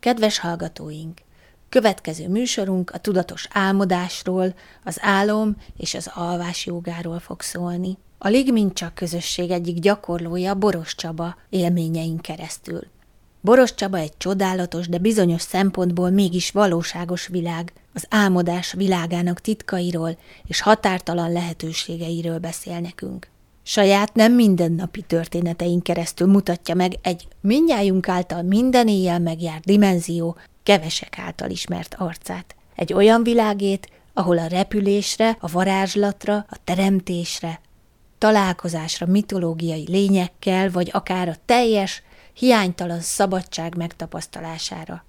Kedves hallgatóink! Következő műsorunk a tudatos álmodásról, az álom és az alvás jogáról fog szólni. A Ligmincsak közösség egyik gyakorlója Boros Csaba élményein keresztül. Boros Csaba egy csodálatos, de bizonyos szempontból mégis valóságos világ, az álmodás világának titkairól és határtalan lehetőségeiről beszél nekünk. Saját nem mindennapi történeteink keresztül mutatja meg egy mindnyájunk által minden éjjel megjárt dimenzió, kevesek által ismert arcát. Egy olyan világét, ahol a repülésre, a varázslatra, a teremtésre, találkozásra mitológiai lényekkel, vagy akár a teljes, hiánytalan szabadság megtapasztalására.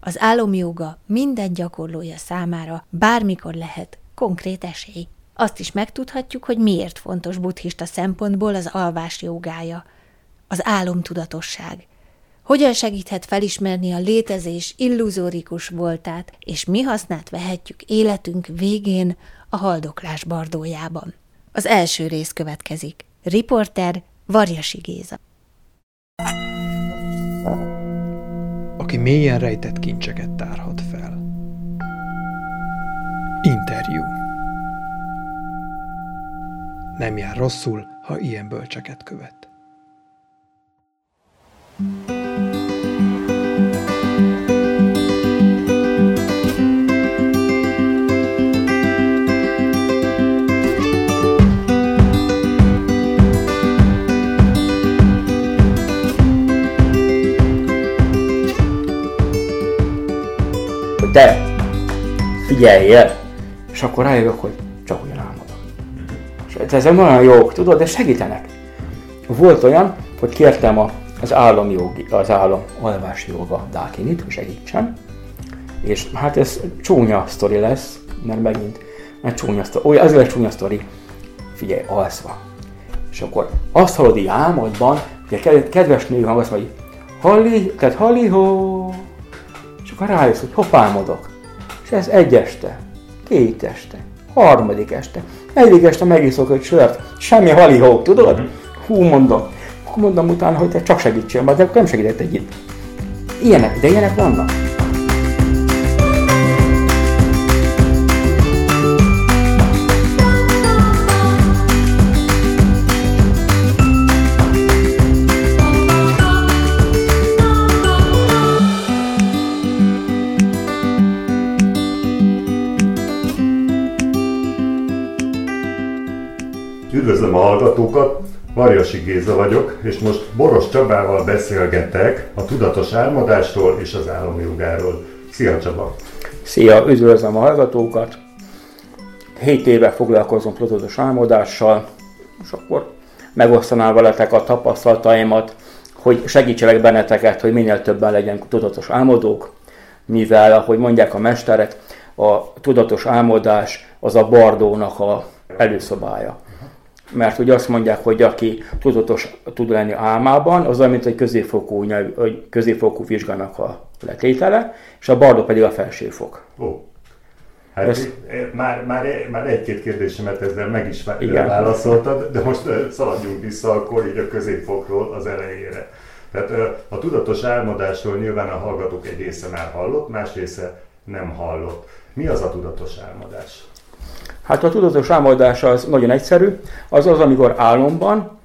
Az álomjoga minden gyakorlója számára bármikor lehet konkrét esély. Azt is megtudhatjuk, hogy miért fontos buddhista szempontból az alvás jogája, az álomtudatosság. Hogyan segíthet felismerni a létezés illuzórikus voltát, és mi hasznát vehetjük életünk végén a haldoklás bardójában. Az első rész következik. Riporter Varjasi Géza. Aki mélyen rejtett kincseket tárhat fel. Interjú. Nem jár rosszul, ha ilyen bölcseket követ. te figyeljél, és akkor rájövök, hogy. És ez olyan jók, tudod, de segítenek. Volt olyan, hogy kértem az jogi, az állam alvási joga Dákinit, hogy segítsen, és hát ez csúnya sztori lesz, mert megint egy csúnya sztori, az egy csúnya sztori, figyelj, alszva. És akkor azt hallod így álmodban, hogy a kedves nő hang azt mondja, halli, tehát halli, ho, akkor rájössz, hogy hoppálmodok. És ez egy este, két este, harmadik este, negyedik este megiszok egy sört, semmi halihó, tudod? Mhm. Hú, mondom. Akkor mondom utána, hogy te csak segítsél, de akkor nem segített egy itt. Ilyenek, de ilyenek vannak. Üdvözlöm a hallgatókat, Marjasi Géza vagyok, és most Boros Csabával beszélgetek a tudatos álmodásról és az álomjogáról. Szia Csaba! Szia, üdvözlöm a hallgatókat! 7 éve foglalkozom tudatos álmodással, és akkor megosztanám veletek a tapasztalataimat, hogy segítselek benneteket, hogy minél többen legyen tudatos álmodók, mivel, ahogy mondják a mesterek, a tudatos álmodás az a bardónak a előszobája mert ugye azt mondják, hogy aki tudatos tud lenni álmában, az olyan, mint egy középfokú, egy középfokú vizsgának a letétele, és a bardó pedig a felsőfok. Ó. Hát Ez... már, már, már egy-két kérdésemet ezzel meg is Igen. válaszoltad, de most szaladjunk vissza akkor így a középfokról az elejére. Tehát a tudatos álmodásról nyilván a hallgatók egy része már hallott, más része nem hallott. Mi az a tudatos álmodás? Hát a tudatos álmodás az nagyon egyszerű, az az, amikor álomban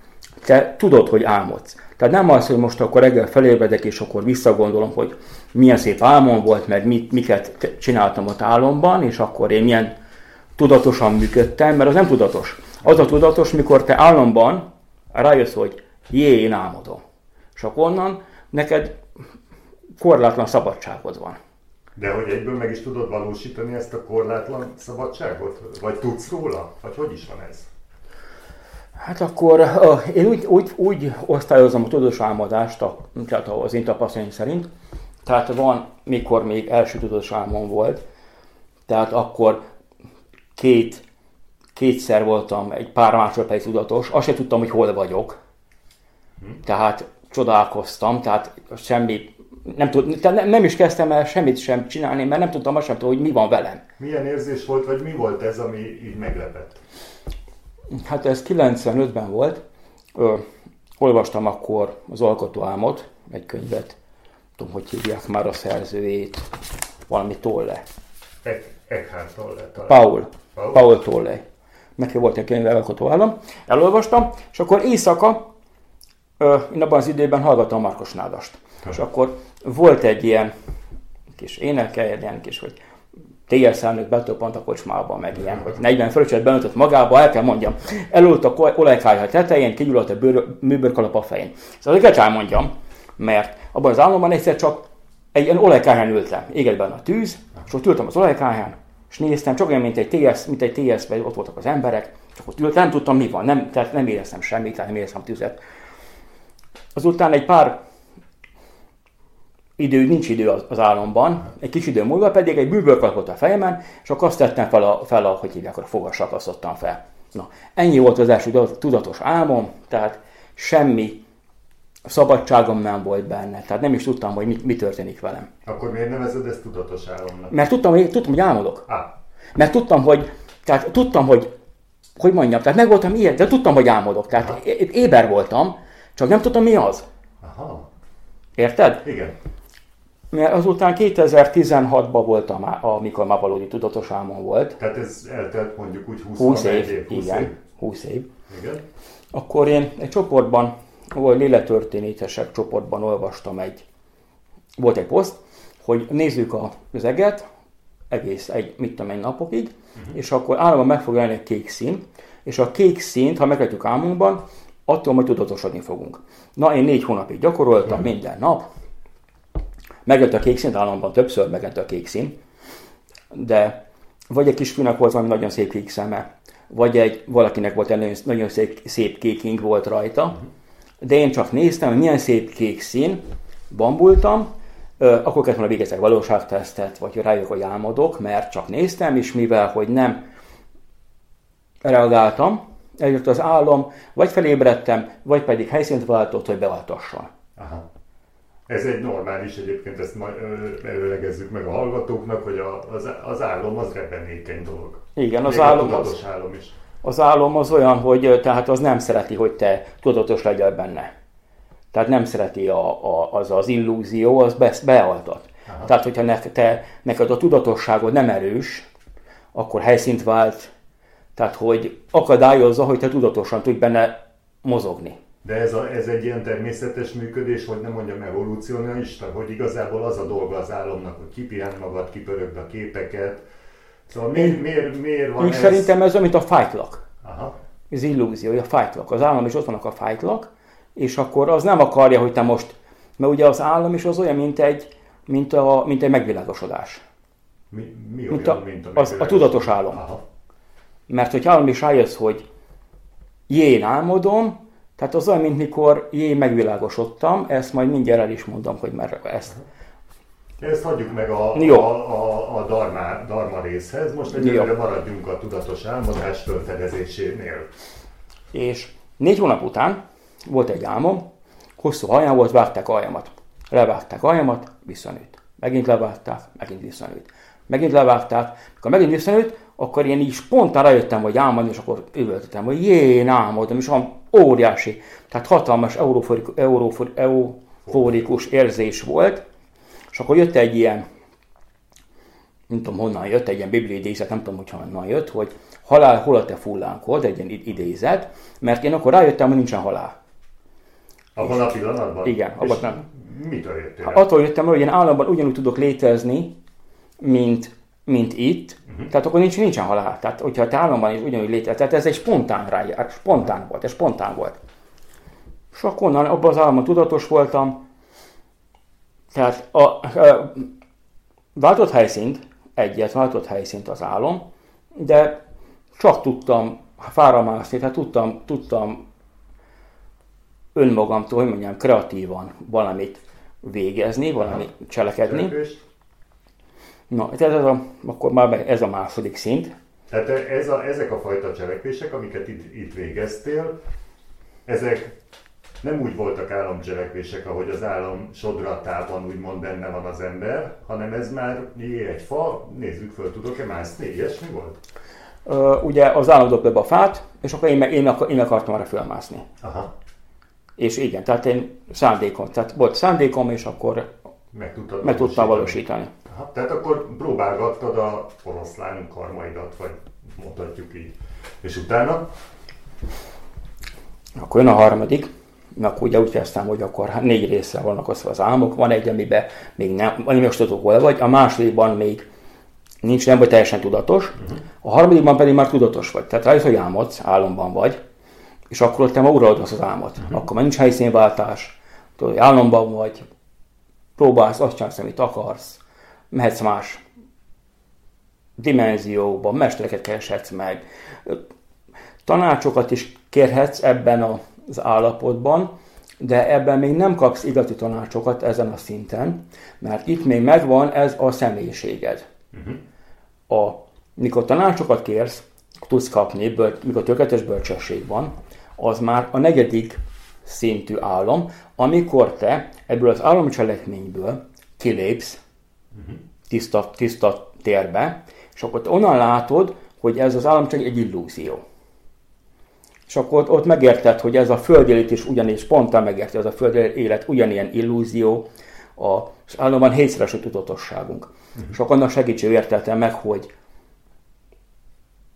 te tudod, hogy álmodsz. Tehát nem az, hogy most akkor reggel felébredek, és akkor visszagondolom, hogy milyen szép álmom volt, meg mit, miket csináltam ott álomban, és akkor én milyen tudatosan működtem, mert az nem tudatos. Az a tudatos, mikor te álomban rájössz, hogy jé, én álmodom. És akkor onnan neked korlátlan szabadságod van. De hogy egyből meg is tudod valósítani ezt a korlátlan szabadságot? Vagy tudsz róla? Vagy hogy is van ez? Hát akkor uh, én úgy, úgy, úgy osztályozom a tudós álmodást, a, tehát az én tapasztalatom szerint. Tehát van, mikor még első tudós álmom volt, tehát akkor két, kétszer voltam egy pár másodperc tudatos, azt sem tudtam, hogy hol vagyok. Hm. Tehát csodálkoztam, tehát semmi nem, tud, nem, nem is kezdtem el semmit sem csinálni, mert nem tudtam azt sem hogy mi van velem. Milyen érzés volt, vagy mi volt ez, ami így meglepett? Hát ez 95-ben volt. Ö, olvastam akkor az Alkotó álmot, egy könyvet tudom, hogy hívják már a szerzőjét, valami Tolle. Eckhart Tolle. Paul. Paul, Paul Tolle. Neki volt egy könyve, tovább. Elolvastam, és akkor éjszaka, én abban az időben hallgattam Markos Nádast. És akkor volt egy ilyen kis énekel, ilyen kis, hogy TS elnök betöppant a kocsmába, meg ilyen, hogy 40 fölösset beöntött magába, el kell mondjam, elült a olajkályha tetején, kigyulladt a műbőrkalap a fején. Szóval kell mondjam, mert abban az államban egyszer csak egy ilyen olajkályhán ültem, égett benne a tűz, és ott ültem az olajkályhán, és néztem, csak olyan, mint egy TS, mint egy TS, vagy ott voltak az emberek, csak ott ültem, nem tudtam mi van, nem, tehát nem éreztem semmit, tehát nem éreztem tüzet. Azután egy pár idő, nincs idő az államban, egy kis idő múlva pedig egy bűből kapott a fejemen, és akkor azt tettem fel a, fel a hogy hívják, a fogasat akasztottam fel. Na, ennyi volt az első tudatos álmom, tehát semmi szabadságom nem volt benne, tehát nem is tudtam, hogy mi, mi történik velem. Akkor miért nevezed ezt tudatos álomnak? Mert tudtam, hogy, tudtam, hogy álmodok. Ah. Mert tudtam, hogy, tehát tudtam, hogy, hogy mondjam, tehát meg voltam ilyen, de tudtam, hogy álmodok, tehát Aha. éber voltam, csak nem tudtam, mi az. Aha. Érted? Igen. Mert azután 2016-ban voltam, amikor már valódi tudatos álmom volt. Tehát ez eltelt mondjuk úgy 20, 20 év, év 20 igen, év. 20 év. Igen. Akkor én egy csoportban, volt léletörténetesek csoportban olvastam egy, volt egy poszt, hogy nézzük az eget, egész egy, mit tudom, egy napokig, uh-huh. és akkor állandóan meg fog jelenni egy kék szín, és a kék színt, ha megvetjük álmunkban, attól majd tudatosodni fogunk. Na, én négy hónapig gyakoroltam uh-huh. minden nap, Megjött a kék szín, államban többször megjött a kék szín, de vagy egy kisfiúnak volt valami nagyon szép kék szeme, vagy egy valakinek volt egy nagyon, szép, szép kéking volt rajta, de én csak néztem, hogy milyen szép kék szín, bambultam, akkor kellett volna végezek valóságtesztet, vagy rájövök, hogy álmodok, mert csak néztem, és mivel, hogy nem reagáltam, eljött az álom, vagy felébredtem, vagy pedig helyszínt váltott, hogy bevaltasson. Aha. Ez egy normális, egyébként ezt előlegezzük meg a hallgatóknak, hogy a, az, az álom az rebenékeny dolog. Igen, az álom az, álom is. Az álom az olyan, hogy tehát az nem szereti, hogy te tudatos legyél benne. Tehát nem szereti a, a, az az illúzió, az be, bealtat. Aha. Tehát, hogyha ne, te, neked a tudatosságod nem erős, akkor helyszínt vált, tehát hogy akadályozza, hogy te tudatosan tudj benne mozogni. De ez, a, ez egy ilyen természetes működés, hogy nem mondjam evolucionista, hogy igazából az a dolga az álomnak, hogy kipihen magad, kipörögd a képeket. Szóval miért, miért, miért van Én ez? Szerintem ez mint a fájtlak. Aha. Ez illúzió, a fájtlak. Az állam is ott vannak a fájtlak, és akkor az nem akarja, hogy te most, mert ugye az állam is az olyan, mint egy, mint a, mint egy megvilágosodás. Mi, mi olyan, mint a, mint a, az, a tudatos álom. Aha. Mert hogy állam is rájössz, hogy jén álmodom, tehát az olyan, mint mikor jé, megvilágosodtam, ezt majd mindjárt el is mondom, hogy már ezt. Ezt hagyjuk meg a, Jó. a, a, a darma, darma részhez, most egyelőre maradjunk a tudatos álmodás fölfedezésénél. És négy hónap után volt egy álmom, hosszú hajam volt, vágták aljamat. Levágták aljamat, visszanőtt. Megint levágták, megint visszanőtt. Megint levágták, amikor megint visszanőtt, akkor én így spontán rájöttem, hogy álmodni, és akkor üvöltöttem, hogy jé, én álmodom, és van óriási, tehát hatalmas euforikus érzés volt, és akkor jött egy ilyen, nem tudom honnan jött, egy ilyen bibliai idézet, nem tudom, hogy honnan jött, hogy halál hol a te fullánkod, egy ilyen idézet, mert én akkor rájöttem, hogy nincsen halál. Abban a pillanatban? Igen, abban nem. Mitől jöttél? Attól jöttem, hogy én államban ugyanúgy tudok létezni, mint mint itt, uh-huh. tehát akkor nincs, nincsen halál. Tehát, hogyha a államban is ugyanúgy létezik, tehát ez egy spontán rájár, spontán volt, ez spontán volt. És akkor onnan, abban az államban tudatos voltam, tehát a, a, váltott helyszínt, egyet váltott helyszínt az álom, de csak tudtam fáramászni, tehát tudtam, tudtam önmagamtól, hogy mondjam, kreatívan valamit végezni, valami cselekedni. Cselekedés. Na, ez a, akkor már ez a második szint. Tehát ez a, ezek a fajta cselekvések, amiket itt, itt végeztél, ezek nem úgy voltak államcselekvések, ahogy az állam sodratában úgymond benne van az ember, hanem ez már jé, egy fa, nézzük föl, tudok-e mászni, ilyesmi volt? Uh, ugye az állam dobta be a fát, és akkor én, én, akar, én akartam arra fölmászni. Aha. És igen, tehát én szándékom, tehát volt szándékom, és akkor meg tudtad meg tudtam valósítani. Aha, tehát akkor próbálgattad a oroszlán karmaidat, vagy mondhatjuk így. És utána? Akkor jön a harmadik, akkor ugye úgy kezdtem, hogy akkor négy részre vannak osztva az álmok. Van egy, amiben még nem, vagy most tudok hol vagy, a másodikban még nincs, nem vagy teljesen tudatos, uh-huh. a harmadikban pedig már tudatos vagy. Tehát rájössz, hogy álmodsz, álomban vagy, és akkor ott te ma uralod az álmot. Uh-huh. Akkor már nincs helyszínváltás, tudod, hogy álomban vagy, próbálsz azt csinálsz, amit akarsz, mehetsz más dimenzióba, mestereket kereshetsz meg, tanácsokat is kérhetsz ebben az állapotban, de ebben még nem kapsz igazi tanácsokat ezen a szinten, mert itt még megvan ez a személyiséged. Uh-huh. A, mikor tanácsokat kérsz, tudsz kapni, böl, mikor tökéletes bölcsesség van, az már a negyedik szintű álom, amikor te ebből az álomcselekményből kilépsz. Tiszta, tiszta térbe, és akkor onnan látod, hogy ez az álom csak egy illúzió. És akkor ott, ott megérted, hogy ez a föld élet is ugyanis, pontán megérted, ez a föld élet ugyanilyen illúzió, az államban hétszeres a tudatosságunk. Uh-huh. És akkor annak segítség érteltem meg, hogy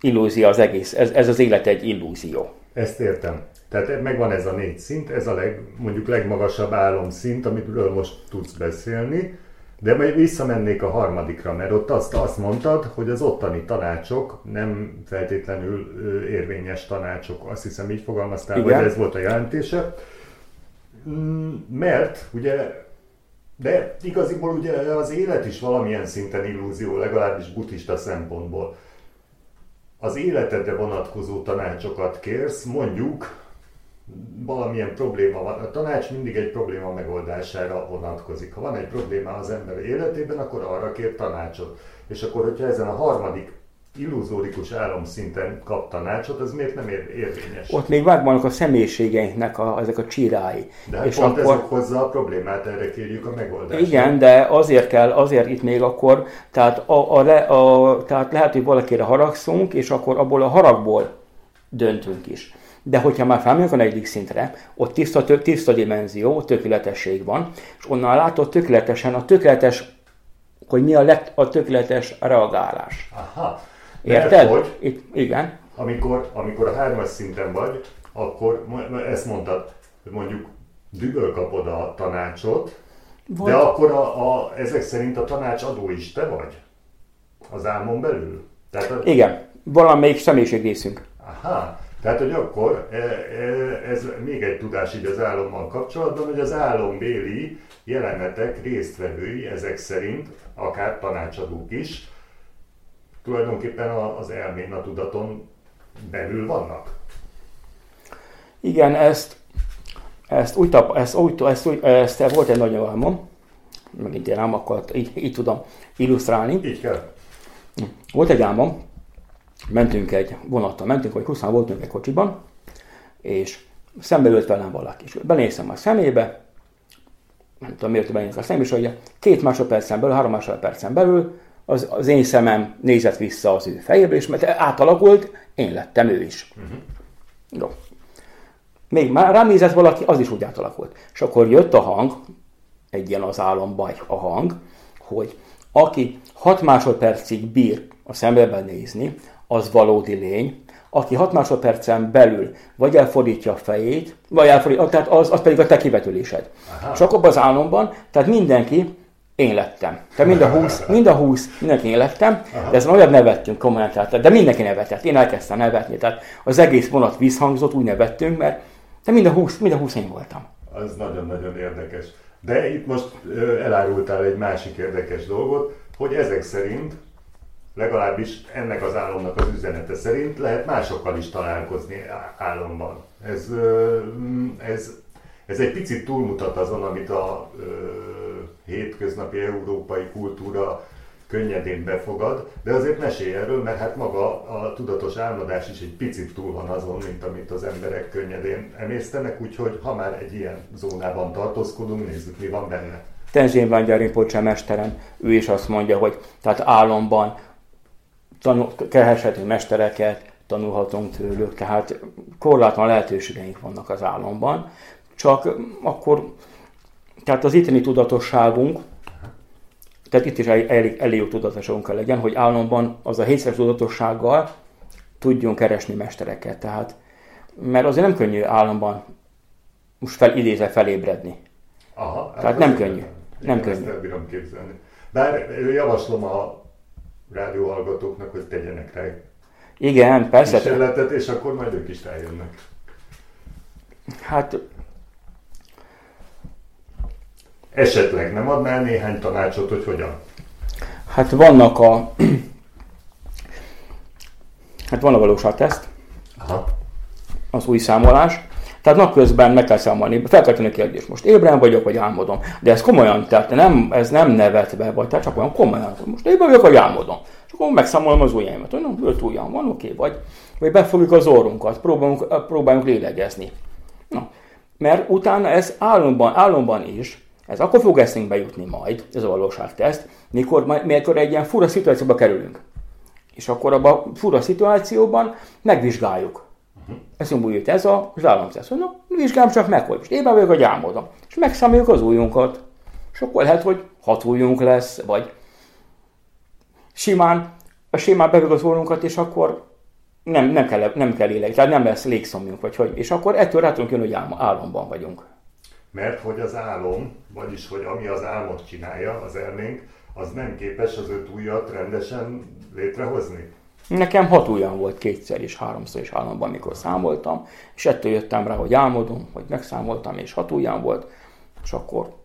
illúzió az egész, ez, ez az élet egy illúzió. Ezt értem. Tehát megvan ez a négy szint, ez a leg, mondjuk legmagasabb álomszint, amitről most tudsz beszélni, de majd visszamennék a harmadikra, mert ott azt, azt mondtad, hogy az ottani tanácsok nem feltétlenül érvényes tanácsok, azt hiszem így fogalmaztál, Igen. hogy ez volt a jelentése. Mm, mert ugye, de igaziból ugye az élet is valamilyen szinten illúzió, legalábbis buddhista szempontból. Az életedre vonatkozó tanácsokat kérsz, mondjuk valamilyen probléma van. A tanács mindig egy probléma megoldására vonatkozik. Ha van egy probléma az ember életében, akkor arra kér tanácsot. És akkor, hogyha ezen a harmadik illuzórikus álomszinten kap tanácsot, az miért nem ér- érvényes? Ott még megvannak a személyiségeinknek a, ezek a csirái. De hát és pont akkor... ez okozza a problémát, erre kérjük a megoldást. Igen, de azért kell, azért itt még akkor, tehát, a, a, a, tehát lehet, hogy valakire haragszunk, és akkor abból a haragból döntünk is. De hogyha már felmegyünk a negyedik szintre, ott tiszta, tiszta dimenzió, tökéletesség van, és onnan látod tökéletesen a tökéletes, hogy mi a, leg, a tökéletes reagálás. Aha. Érted? Hogy, Itt, igen. Amikor, amikor a hármas szinten vagy, akkor ezt mondtad, mondjuk düböl kapod a tanácsot, Volt. de akkor a, a, ezek szerint a tanácsadó is te vagy? Az álmon belül? Tehát a... Igen, valamelyik személyiség részünk. Aha. Tehát, hogy akkor e, e, ez még egy tudás így az álommal kapcsolatban, hogy az álombéli jelenetek résztvevői ezek szerint, akár tanácsadók is, tulajdonképpen az elmén, a tudaton belül vannak. Igen, ezt, ezt úgy, tap, ezt, úgy, ezt, úgy, ezt volt egy nagyon álmom, megint ilyen álmokat így, így tudom illusztrálni. Így kell. Volt egy álmom, mentünk egy vonattal, mentünk, vagy 20 voltunk egy kocsiban, és szembe ült velem valaki. És benéztem a szemébe, nem tudom miért benéztem a szemébe, és hogy két másodpercen belül, három másodpercen belül az, az én szemem nézett vissza az ő fejébe, és mert átalakult, én lettem ő is. Uh-huh. Jó. Még már rám nézett valaki, az is úgy átalakult. És akkor jött a hang, egy ilyen az álomban a hang, hogy aki 6 másodpercig bír a szembe nézni, az valódi lény, aki 6 másodpercen belül vagy elfordítja a fejét, vagy elfordítja, tehát az, az pedig a te kivetülésed. Aha. És akkor az álomban, tehát mindenki én lettem. Tehát mind a 20, mind a 20 mindenki én lettem, Aha. de ezen olyan nevettünk komolyan, tehát, de mindenki nevetett. Én elkezdtem nevetni, tehát az egész vonat visszhangzott, úgy nevettünk, mert de mind a 20, mind a 20 én voltam. Az nagyon-nagyon érdekes. De itt most elárultál egy másik érdekes dolgot, hogy ezek szerint legalábbis ennek az álomnak az üzenete szerint lehet másokkal is találkozni álomban. Ez, ez, ez egy picit túlmutat azon, amit a hétköznapi európai kultúra könnyedén befogad, de azért mesélj erről, mert hát maga a tudatos álmodás is egy picit túl van azon, mint amit az emberek könnyedén emésztenek, úgyhogy ha már egy ilyen zónában tartózkodunk, nézzük, mi van benne. Tenzsén van Rinpoche mesterem, ő is azt mondja, hogy tehát álomban tanul, kereshetünk mestereket, tanulhatunk tőlük, tehát korlátlan lehetőségeink vannak az álomban, csak akkor, tehát az itteni tudatosságunk tehát itt is elég, elég jó tudatosságunk kell legyen, hogy államban az a hétszeres tudatossággal tudjon keresni mestereket. Tehát, mert azért nem könnyű államban most fel, idézve felébredni. Aha, Tehát hát nem könnyű. Nem könnyű. Ezt bírom képzelni. Bár javaslom a rádióhallgatóknak, hogy tegyenek rá Igen, persze. kísérletet, és akkor majd ők is rájönnek. Hát Esetleg nem adnál néhány tanácsot, hogy hogyan? Hát vannak a... Hát van a valóságteszt, Aha. az új számolás. Tehát napközben meg kell számolni, fel kell tenni a kérdést, most ébren vagyok, vagy álmodom. De ez komolyan, tehát nem, ez nem nevetve, vagy tehát csak olyan komolyan, hogy most ébren vagyok, vagy álmodom. És akkor megszámolom az ujjaimat, hogy no, öt ujjam van, oké, vagy, vagy befogjuk az orrunkat, próbálunk, próbálunk lélegezni. Na, mert utána ez álomban, álomban is, ez akkor fog eszünkbe jutni majd, ez a valóságteszt, mikor, mikor egy ilyen fura szituációba kerülünk. És akkor abban a fura szituációban megvizsgáljuk. Eszünkbe jut ez a, az államteszt. Hogy na, vizsgálom csak meg, hogy most ében vagyok, vagy álmodom. És megszámoljuk az ujjunkat. És akkor lehet, hogy hat ujjunk lesz, vagy simán, a simán bevég az orrunkat, és akkor nem, nem kell, nem kell léleg, tehát nem lesz légszomjunk, vagy hogy. És akkor ettől rá tudunk jönni, hogy álm, álomban vagyunk. Mert hogy az álom, vagyis hogy ami az álmot csinálja, az elménk, az nem képes az öt ujjat rendesen létrehozni. Nekem hat ujjam volt kétszer és háromszor is álomban, mikor számoltam, és ettől jöttem rá, hogy álmodom, hogy megszámoltam, és hat ujjam volt, és akkor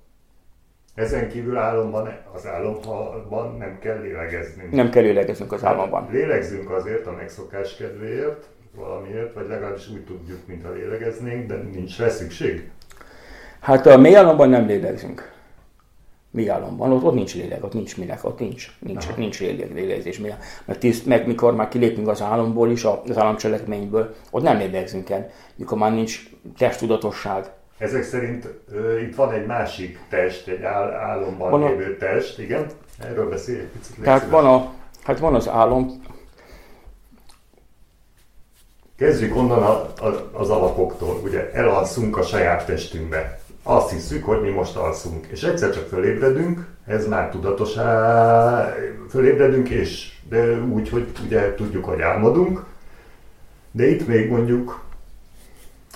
Ezen kívül álomban, az álomban nem kell lélegezni. nem kell lélegeznünk az álomban. Lélegzünk azért a megszokás kedvéért, valamiért, vagy legalábbis úgy tudjuk, mintha lélegeznénk, de nincs rá szükség. Hát a mély álomban nem lélegzünk. Mély álomban, ott, ott nincs lélek, ott nincs minek, ott nincs, nincs, Aha. nincs lélek, lélegzés. Mély- Meg, tiszt, meg mikor már kilépünk az álomból is, az államcselekményből, ott nem lélegzünk el, mikor már nincs testtudatosság. Ezek szerint ö, itt van egy másik test, egy áll, álomban Van a- lévő test, igen? Erről beszélj egy picit. Tehát szíves. van, a, hát van az álom, Kezdjük onnan a, a, az alapoktól. Ugye elalszunk a saját testünkbe. Azt hiszük, hogy mi most alszunk. És egyszer csak fölébredünk, ez már tudatosá, fölébredünk, és de úgy, hogy ugye tudjuk, hogy álmodunk. De itt még mondjuk,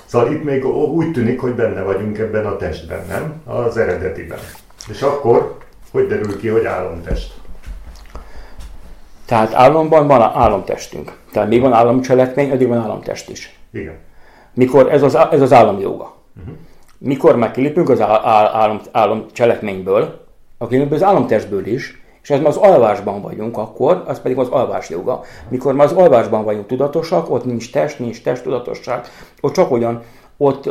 szóval itt még úgy tűnik, hogy benne vagyunk ebben a testben, nem? Az eredetiben. És akkor, hogy derül ki, hogy álomtest? tehát álomban van álomtestünk. Tehát még van államcselekmény, addig van államtest is. Igen. Mikor ez az, ez az államjoga. Mikor már kilépünk az áll, állam, államcselekményből, akkor kilépünk az államtestből is, és ez már az alvásban vagyunk akkor, az pedig az alvás joga. Mikor már az alvásban vagyunk tudatosak, ott nincs test, nincs testtudatosság, ott csak olyan, ott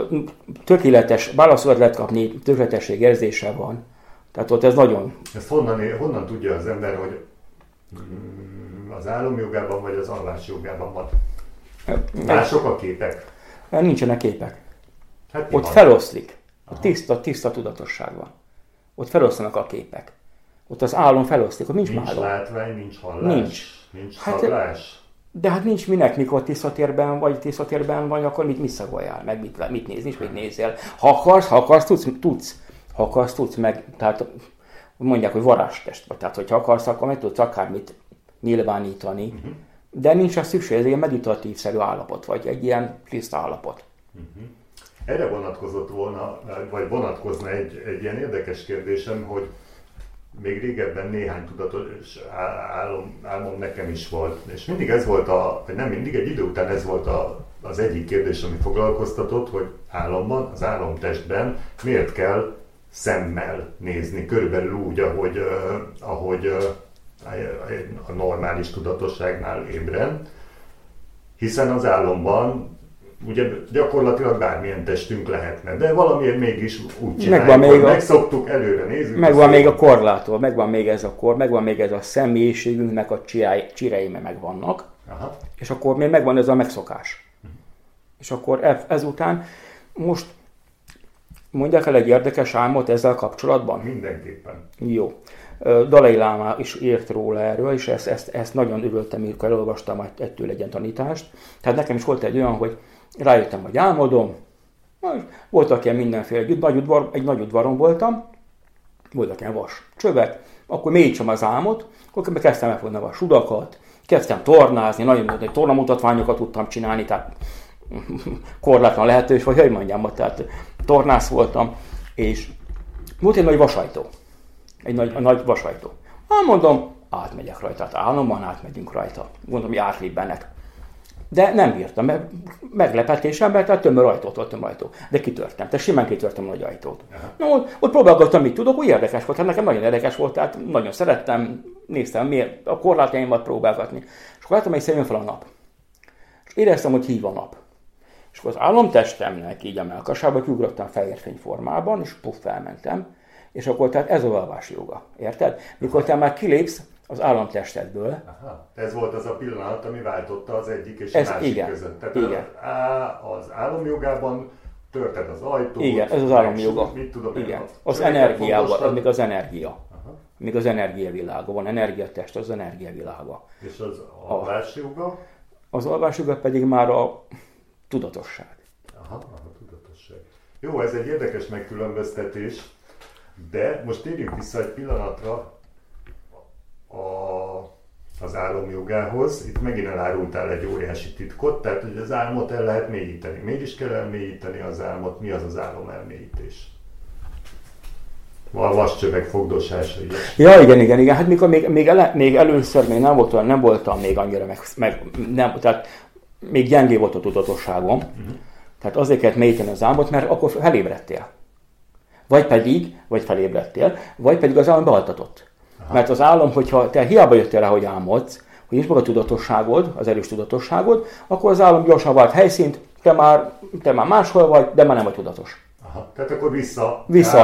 tökéletes válaszokat lehet kapni, tökéletesség érzése van. Tehát ott ez nagyon, Ezt honnan, honnan tudja az ember, hogy mm, az álomjogában vagy az alvásjogában van? Mások a képek? nincsenek képek. Hát Ott van? feloszlik. A tiszta, tiszta tudatosság van. Ott feloszlanak a képek. Ott az álom feloszlik, ott nincs, Nincs álom. látvány, nincs hallás, Nincs. nincs Hát- szaglás. De hát nincs minek, mikor tisztatérben vagy, tisztatérben vagy, akkor mit, mit szagoljál, meg mit, mit nézni, és mit nézzél. Ha akarsz, ha akarsz, tudsz, tudsz. Ha akarsz, tudsz meg, tehát mondják, hogy varázstest vagy. Tehát, hogyha akarsz, akkor meg tudsz akármit nyilvánítani. Uh-huh. De nincs rá szükség, ez egy meditatív-szerű állapot, vagy egy ilyen tiszta állapot. Erre vonatkozott volna, vagy vonatkozna egy, egy ilyen érdekes kérdésem, hogy még régebben néhány tudatos álom, álmom nekem is volt. És mindig ez volt a, vagy nem mindig, egy idő után ez volt a, az egyik kérdés, ami foglalkoztatott, hogy álomban, az álomtestben miért kell szemmel nézni, körülbelül úgy, ahogy, ahogy a normális tudatosságnál ébren, hiszen az álomban ugye gyakorlatilag bármilyen testünk lehetne, de valamiért mégis úgy csináljuk, Megvan még a- megszoktuk, előre nézünk. Megvan még a korlától, megvan még ez a kor, megvan még ez a személyiségünknek a csirály- csireime megvannak, Aha. és akkor még megvan ez a megszokás. És akkor ezután most mondják el egy érdekes álmot ezzel kapcsolatban? Mindenképpen. Jó. Dalai Lama is írt róla erről, és ezt, ezt, ezt nagyon örültem, amikor elolvastam ettől egy ilyen tanítást. Tehát nekem is volt egy olyan, hogy rájöttem, hogy álmodom, voltak ilyen mindenféle, egy nagy, udvar, egy nagy udvaron voltam, voltak ilyen vas csövek, akkor mélyítsem az álmot, akkor kezdtem megfogni a vas udakat, kezdtem tornázni, nagyon nagy tornamutatványokat tudtam csinálni, tehát korlátlan lehetős, vagy hogy mondjam, tehát tornász voltam, és volt egy nagy vasajtó. Egy nagy, nagy vasajtó. Hát mondom, átmegyek rajta, tehát államban átmegyünk rajta. Gondolom, hogy átlépbenek. De nem bírtam, mert meglepetésemben, tehát tömör ajtót volt, tömör ajtó. De kitörtem, tehát simán kitörtem a nagy ajtót. Na, ott, ott próbálkoztam, mit tudok, úgy érdekes volt, hát nekem nagyon érdekes volt, tehát nagyon szerettem, néztem, miért a korlátjaimat próbálgatni. És akkor láttam, hogy szépen fel a nap. És éreztem, hogy hív a nap. És akkor az álomtestemnek így a melkasába kiugrottam fehér formában, és puff, felmentem. És akkor tehát ez a alvási joga. Érted? Mikor te már kilépsz az államtestedből. Aha. Ez volt az a pillanat, ami váltotta az egyik és ez, a másik igen, között. Tehát igen. Az államjogában törted az ajtót. Igen, ez az államjoga. Mit tudom igen. Én, az energiával, ez még az energia. Aha. Még az energiavilága van, energiatest, az energiavilága. És az alvásjoga? Az alvásjoga pedig már a tudatosság. Aha, a tudatosság. Jó, ez egy érdekes megkülönböztetés, de most térjünk vissza egy pillanatra a, az álomjogához. Itt megint elárultál egy óriási titkot, tehát hogy az álmot el lehet mélyíteni. Mégis kell elmélyíteni az álmot, mi az az álom elmélyítés? A vascsövek fogdosása, Ja, igen, igen, igen. Hát mikor még, még, ele, még először még nem voltam, nem voltam még annyira meg, meg nem, tehát még gyengé volt a tudatosságom. Uh-huh. Tehát azért kellett mélyíteni az álmot, mert akkor felébredtél. Vagy pedig, vagy felébredtél, vagy pedig az álom bealtatott. Mert az álom, hogyha te hiába jöttél rá, hogy álmodsz, hogy nincs meg a tudatosságod, az erős tudatosságod, akkor az álom gyorsan vált helyszínt, te már, te már máshol vagy, de már nem vagy tudatos. Aha, tehát akkor vissza, vissza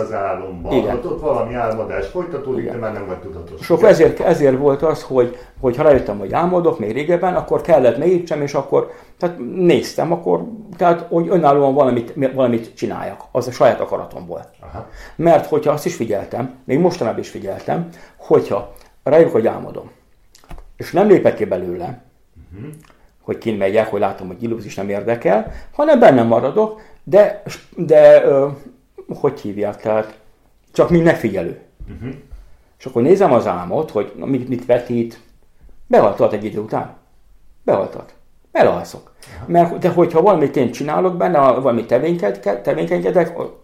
az álomba. Igen. Ott, ott valami álmodás folytatódik, Igen. de már nem vagy tudatos. És akkor ezért, ezért volt az, hogy, hogy ha rájöttem, hogy álmodok még régebben, akkor kellett mélyítsem, és akkor tehát néztem, akkor, tehát hogy önállóan valamit, valamit csináljak, az a saját akaratomból. Aha. Mert hogyha azt is figyeltem, még mostanában is figyeltem, hogyha rájuk, hogy álmodom, és nem lépek ki belőle, uh-huh. hogy kint megyek, hogy látom, hogy illúzis nem érdekel, hanem bennem maradok, de, de hogy hívják, tehát csak mint megfigyelő. Uh-huh. És akkor nézem az álmot, hogy mit, mit vetít, behaltat egy idő után. Behaltat. Elalszok. Uh-huh. Mert, de hogyha valamit én csinálok benne, valami tevékenykedek a,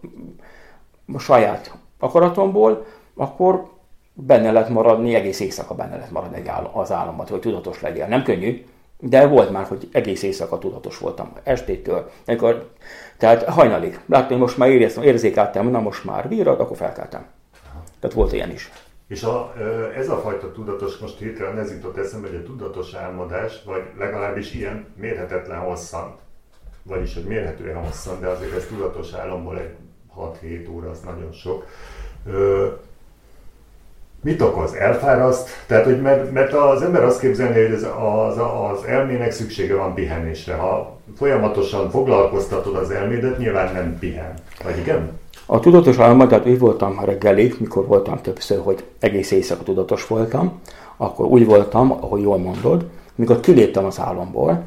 a saját akaratomból, akkor benne lehet maradni, egész éjszaka benne lehet maradni egy állam, az államban, hogy tudatos legyél. Nem könnyű, de volt már, hogy egész éjszaka tudatos voltam, estétől, amikor, tehát hajnalig. Láttam, hogy most már éreztem, érzékeltem, na most már vírad, akkor felkeltem. Tehát volt ilyen is. És a, ez a fajta tudatos, most hirtelen ez jutott eszembe, hogy a tudatos álmodás, vagy legalábbis ilyen mérhetetlen hosszan, vagyis hogy mérhetően hosszan, de azért ez tudatos álomból egy 6-7 óra, az nagyon sok mit okoz? Elfáraszt? Tehát, hogy mert, mert az ember azt képzelni, hogy az, az, az elmének szüksége van pihenésre. Ha folyamatosan foglalkoztatod az elmédet, nyilván nem pihen. Vagy igen? A tudatos álmod, tehát úgy voltam reggelig, mikor voltam többször, hogy egész éjszaka tudatos voltam, akkor úgy voltam, ahogy jól mondod, mikor kiléptem az álomból,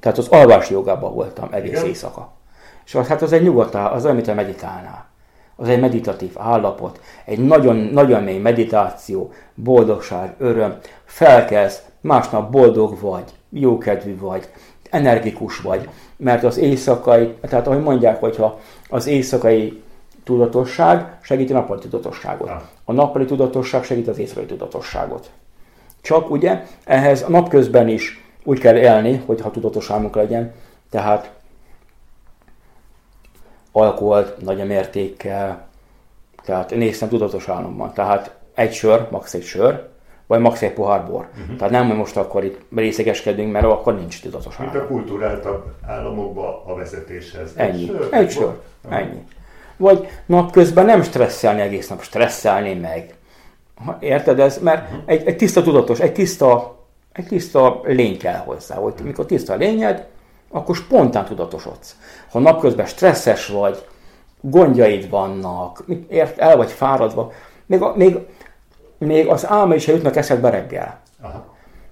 tehát az alvási jogában voltam egész Igen? éjszaka. És az, hát az egy nyugodt, az olyan, mint a meditálnál az egy meditatív állapot, egy nagyon, nagyon mély meditáció, boldogság, öröm, felkelsz, másnap boldog vagy, jókedvű vagy, energikus vagy, mert az éjszakai, tehát ahogy mondják, hogyha az éjszakai tudatosság segíti a nappali tudatosságot. A nappali tudatosság segít az éjszakai tudatosságot. Csak ugye ehhez a napközben is úgy kell élni, hogy ha tudatos álmunk legyen, tehát alkoholt nagy mértékkel, tehát néztem tudatos álomban. Tehát egy sör, max. egy sör, vagy max. egy pohár bor. Uh-huh. Tehát nem, hogy most akkor itt részegeskedünk, mert akkor nincs tudatos álom. Mint a kultúráltabb államokba a vezetéshez. Ennyi. Sör. Egy sör. Uh-huh. Ennyi. Vagy napközben nem stresszelni egész nap, stresszelni meg. Érted ez? Mert uh-huh. egy, egy tiszta tudatos, egy tiszta, egy tiszta lény kell hozzá. Hogy mikor tiszta a lényed, akkor spontán tudatosodsz. Ha napközben stresszes vagy, gondjaid vannak, ért, el vagy fáradva, még, a, még, még az álma is jutnak eszedbe reggel. Aha.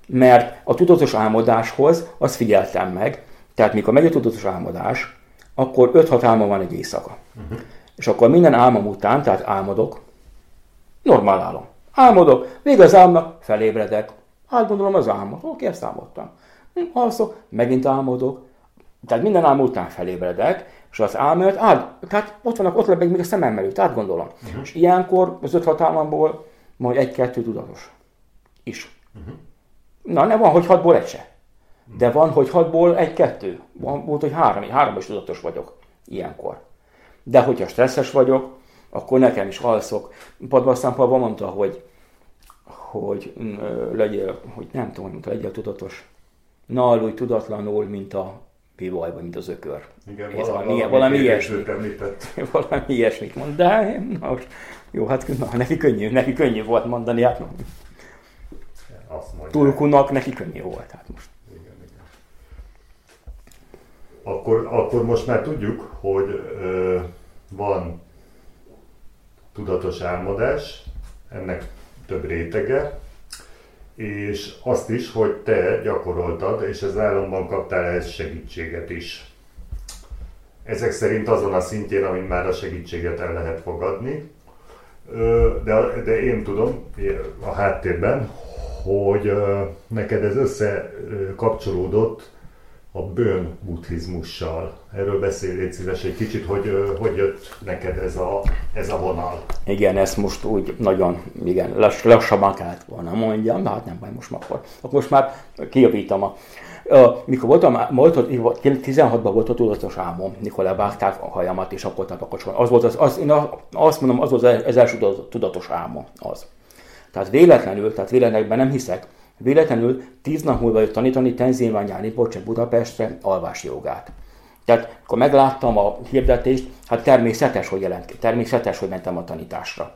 Mert a tudatos álmodáshoz azt figyeltem meg, tehát mikor megy a tudatos álmodás, akkor 5-6 álma van egy éjszaka. Uh-huh. És akkor minden álmom után, tehát álmodok, Normál álom. Álmodok, még az álmnak felébredek. Hát gondolom az álmot. Oké, ezt álmodtam. Hm, alszok, megint álmodok. Tehát minden álom után felébredek, és az álmot, át, tehát ott vannak, ott lebeg még a szemem előtt, átgondolom. Uh-huh. És ilyenkor az öt hat álmomból majd egy-kettő tudatos is. Uh-huh. Na, nem van, hogy hatból egy se. De van, hogy hatból egy-kettő. Van, volt, hogy három, három is tudatos vagyok ilyenkor. De hogyha stresszes vagyok, akkor nekem is alszok. Padbasszán Pava mondta, hogy, hogy legyél, hogy nem tudom, hogy legyél tudatos. Na, aludj tudatlanul, mint a pivaj, vagy mint az ökör. Igen, valami, valami, valami ilyesmit. Valami ilyesmit mond, de na, most, jó, hát na, neki könnyű, neki könnyű volt mondani, hát Tulkunak neki könnyű volt, hát most. Igen, igen. Akkor, akkor most már tudjuk, hogy ö, van tudatos álmodás, ennek több rétege, és azt is, hogy te gyakoroltad, és az államban kaptál ehhez segítséget is. Ezek szerint azon a szintjén, amin már a segítséget el lehet fogadni. De, de én tudom a háttérben, hogy neked ez összekapcsolódott a bőn buddhizmussal. Erről beszélj szíves egy kicsit, hogy hogy jött neked ez a, ez a vonal. Igen, ezt most úgy nagyon, igen, lass, lassabban kellett volna mondjam, de hát nem baj, most akkor. Akkor most már kijavítom a, mikor voltam, volt, 16-ban volt a tudatos álmom, mikor levágták a hajamat, és akkor tapakocsolni. Az volt az, az, én azt mondom, az volt az első tudatos álmom, az. Tehát véletlenül, tehát véletlenül nem hiszek, Véletlenül tíz nap múlva jött tanítani Tenzilványáni Bocse Budapestre alvási jogát. Tehát akkor megláttam a hirdetést, hát természetes, hogy jelent, természetes, hogy mentem a tanításra.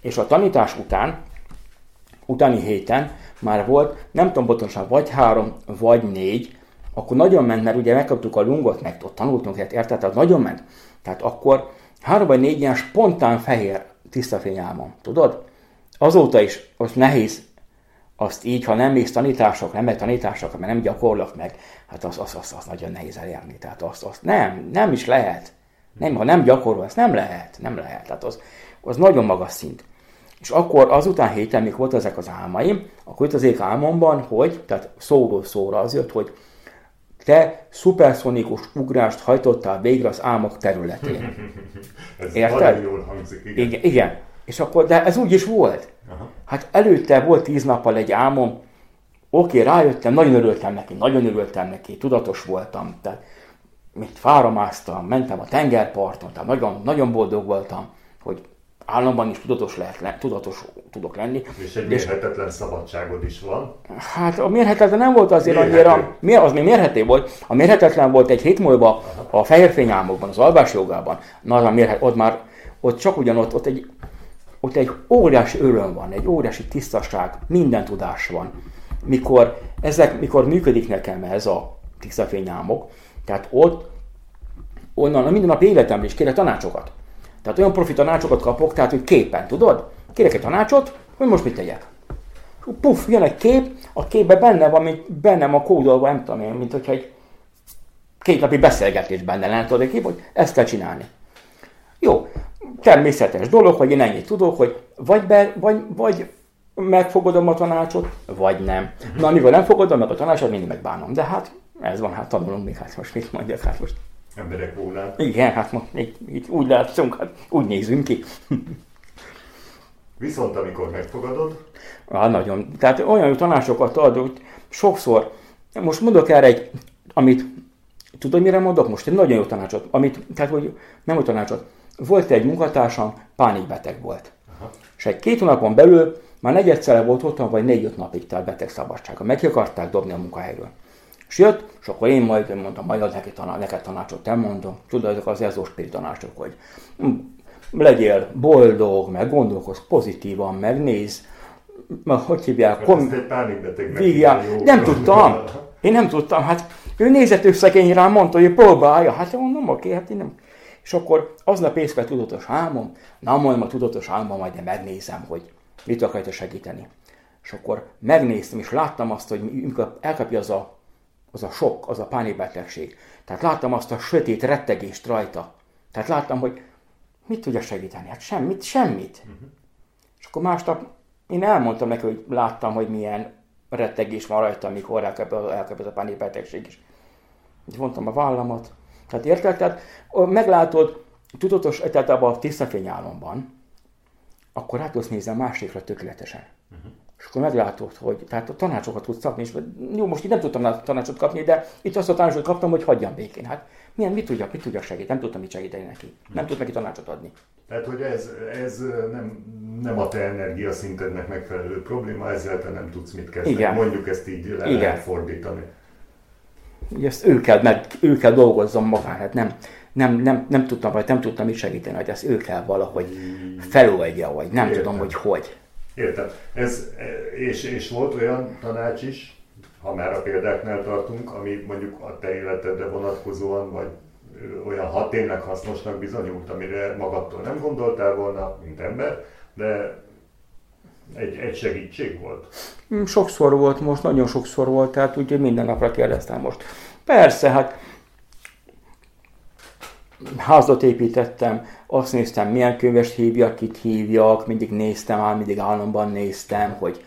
És a tanítás után, utáni héten már volt, nem tudom pontosan, vagy három, vagy négy, akkor nagyon ment, mert ugye megkaptuk a lungot, meg ott tanultunk, hát érted, tehát nagyon ment. Tehát akkor három vagy négy ilyen spontán fehér tiszta fényálmom, tudod? Azóta is, most nehéz azt így, ha nem mész tanítások, nem megy tanítások, mert nem gyakorlok meg, hát az, az, az, az nagyon nehéz elérni. Tehát azt, azt nem, nem is lehet. Nem, ha nem gyakorol, ezt nem lehet, nem lehet. Tehát az, az nagyon magas szint. És akkor azután héten, mikor volt ezek az álmaim, akkor itt az ég álmomban, hogy, tehát szóról szóra az jött, hogy te szuperszonikus ugrást hajtottál végre az álmok területén. Ez Érted? jól hangzik, igen. igen. Igen, és akkor, de ez úgy is volt. Aha. Hát előtte volt tíz nappal egy álmom, oké, rájöttem, nagyon örültem neki, nagyon örültem neki, tudatos voltam, tehát mit fáramáztam, mentem a tengerparton, tehát nagyon, nagyon boldog voltam, hogy államban is tudatos, lehet, tudatos tudok lenni. És egy mérhetetlen szabadságod is van. Hát a mérhetetlen nem volt azért mérhető. annyira, az még mérhető volt, a mérhetetlen volt egy hét múlva a fehér álmokban, az albás jogában, na az a mérhet, ott már, ott csak ugyanott, ott egy ott egy óriási öröm van, egy óriási tisztaság, minden tudás van. Mikor, ezek, mikor működik nekem ez a tiszta fényámok, tehát ott onnan a mindennap életemben is kérek tanácsokat. Tehát olyan profi tanácsokat kapok, tehát hogy képen, tudod? Kérek egy tanácsot, hogy most mit tegyek. Puff, jön egy kép, a képben benne van, mint bennem a kódolva, nem tudom én, mint hogyha egy két napi beszélgetés benne lenne, tudod, kép, hogy ezt kell csinálni. Jó, természetes dolog, hogy én ennyit tudok, hogy vagy, be, vagy, vagy megfogadom a tanácsot, vagy nem. Na, amikor nem fogadom meg a tanácsot, mindig megbánom. De hát ez van, hát tanulunk még, hát most mit mondjak, hát most. Emberek volna. Igen, hát most így, így úgy látszunk, hát úgy nézünk ki. Viszont amikor megfogadod? Hát nagyon. Tehát olyan tanácsokat ad, hogy sokszor, most mondok erre egy, amit, tudod mire mondok most? Egy nagyon jó tanácsot, amit, tehát hogy nem a tanácsot, volt egy munkatársam, pánikbeteg volt. Aha. És egy két hónapon belül már negyedszerre volt otthon, vagy négy-öt napig telt beteg szabadsága. Meg akarták dobni a munkahelyről. És jött, és akkor én majd mondtam, majd neki taná, neked tanácsot nem mondom. Tudod, ezek az ezóspiri tanácsok, hogy legyél boldog, meg gondolkozz pozitívan, meg néz, meg hogy hívják? Kom... pánikbeteg Nem tudtam. Én nem tudtam. Hát ő nézett összegény rám, mondta, hogy próbálja. Hát mondom, oké, hát én nem. És akkor aznap észre tudatos álmom, na majd a tudatos álmom, majd én megnézem, hogy mit akarja segíteni. És akkor megnéztem, és láttam azt, hogy mikor elkapja az a, az a sok, az a pánikbetegség. Tehát láttam azt a sötét rettegést rajta. Tehát láttam, hogy mit tudja segíteni? Hát semmit, semmit. Uh-huh. És akkor másnap én elmondtam neki, hogy láttam, hogy milyen rettegés van rajta, amikor elkapott a pánikbetegség is. Így mondtam a vállamat. Tehát érted? Tehát meglátod, tudatos, tehát abban a tiszta fényálomban, akkor rá tudsz nézni a másikra tökéletesen. Uh-huh. És akkor meglátod, hogy tehát a tanácsokat tudsz kapni, és jó, most itt nem tudtam tanácsot kapni, de itt azt a tanácsot kaptam, hogy hagyjam békén. Hát milyen, mit tudjak, mit tudjak segíteni? Nem tudtam mit segíteni neki. Nem tud neki tanácsot adni. Tehát, hogy ez, ez nem, nem a te energiaszintednek megfelelő probléma, ezzel te nem tudsz mit kezdeni. Igen. Mondjuk ezt így le Igen. lehet fordítani. Ugye ezt ő kell, meg, ő kell dolgozzon magán, hát nem, nem, nem, nem tudtam, vagy nem tudtam mit segíteni, hogy ezt ő kell valahogy feloldja, vagy nem Értem. tudom, hogy hogy. Értem. Ez, és, és volt olyan tanács is, ha már a példáknál tartunk, ami mondjuk a te életedre vonatkozóan, vagy olyan hat tényleg hasznosnak bizonyult, amire magadtól nem gondoltál volna, mint ember, de egy, egy segítség volt? Mm, sokszor volt most, nagyon sokszor volt, tehát ugye minden napra kérdeztem most. Persze, hát házat építettem, azt néztem, milyen könyvest hívjak, kit hívjak, mindig néztem, ám mindig államban néztem, hogy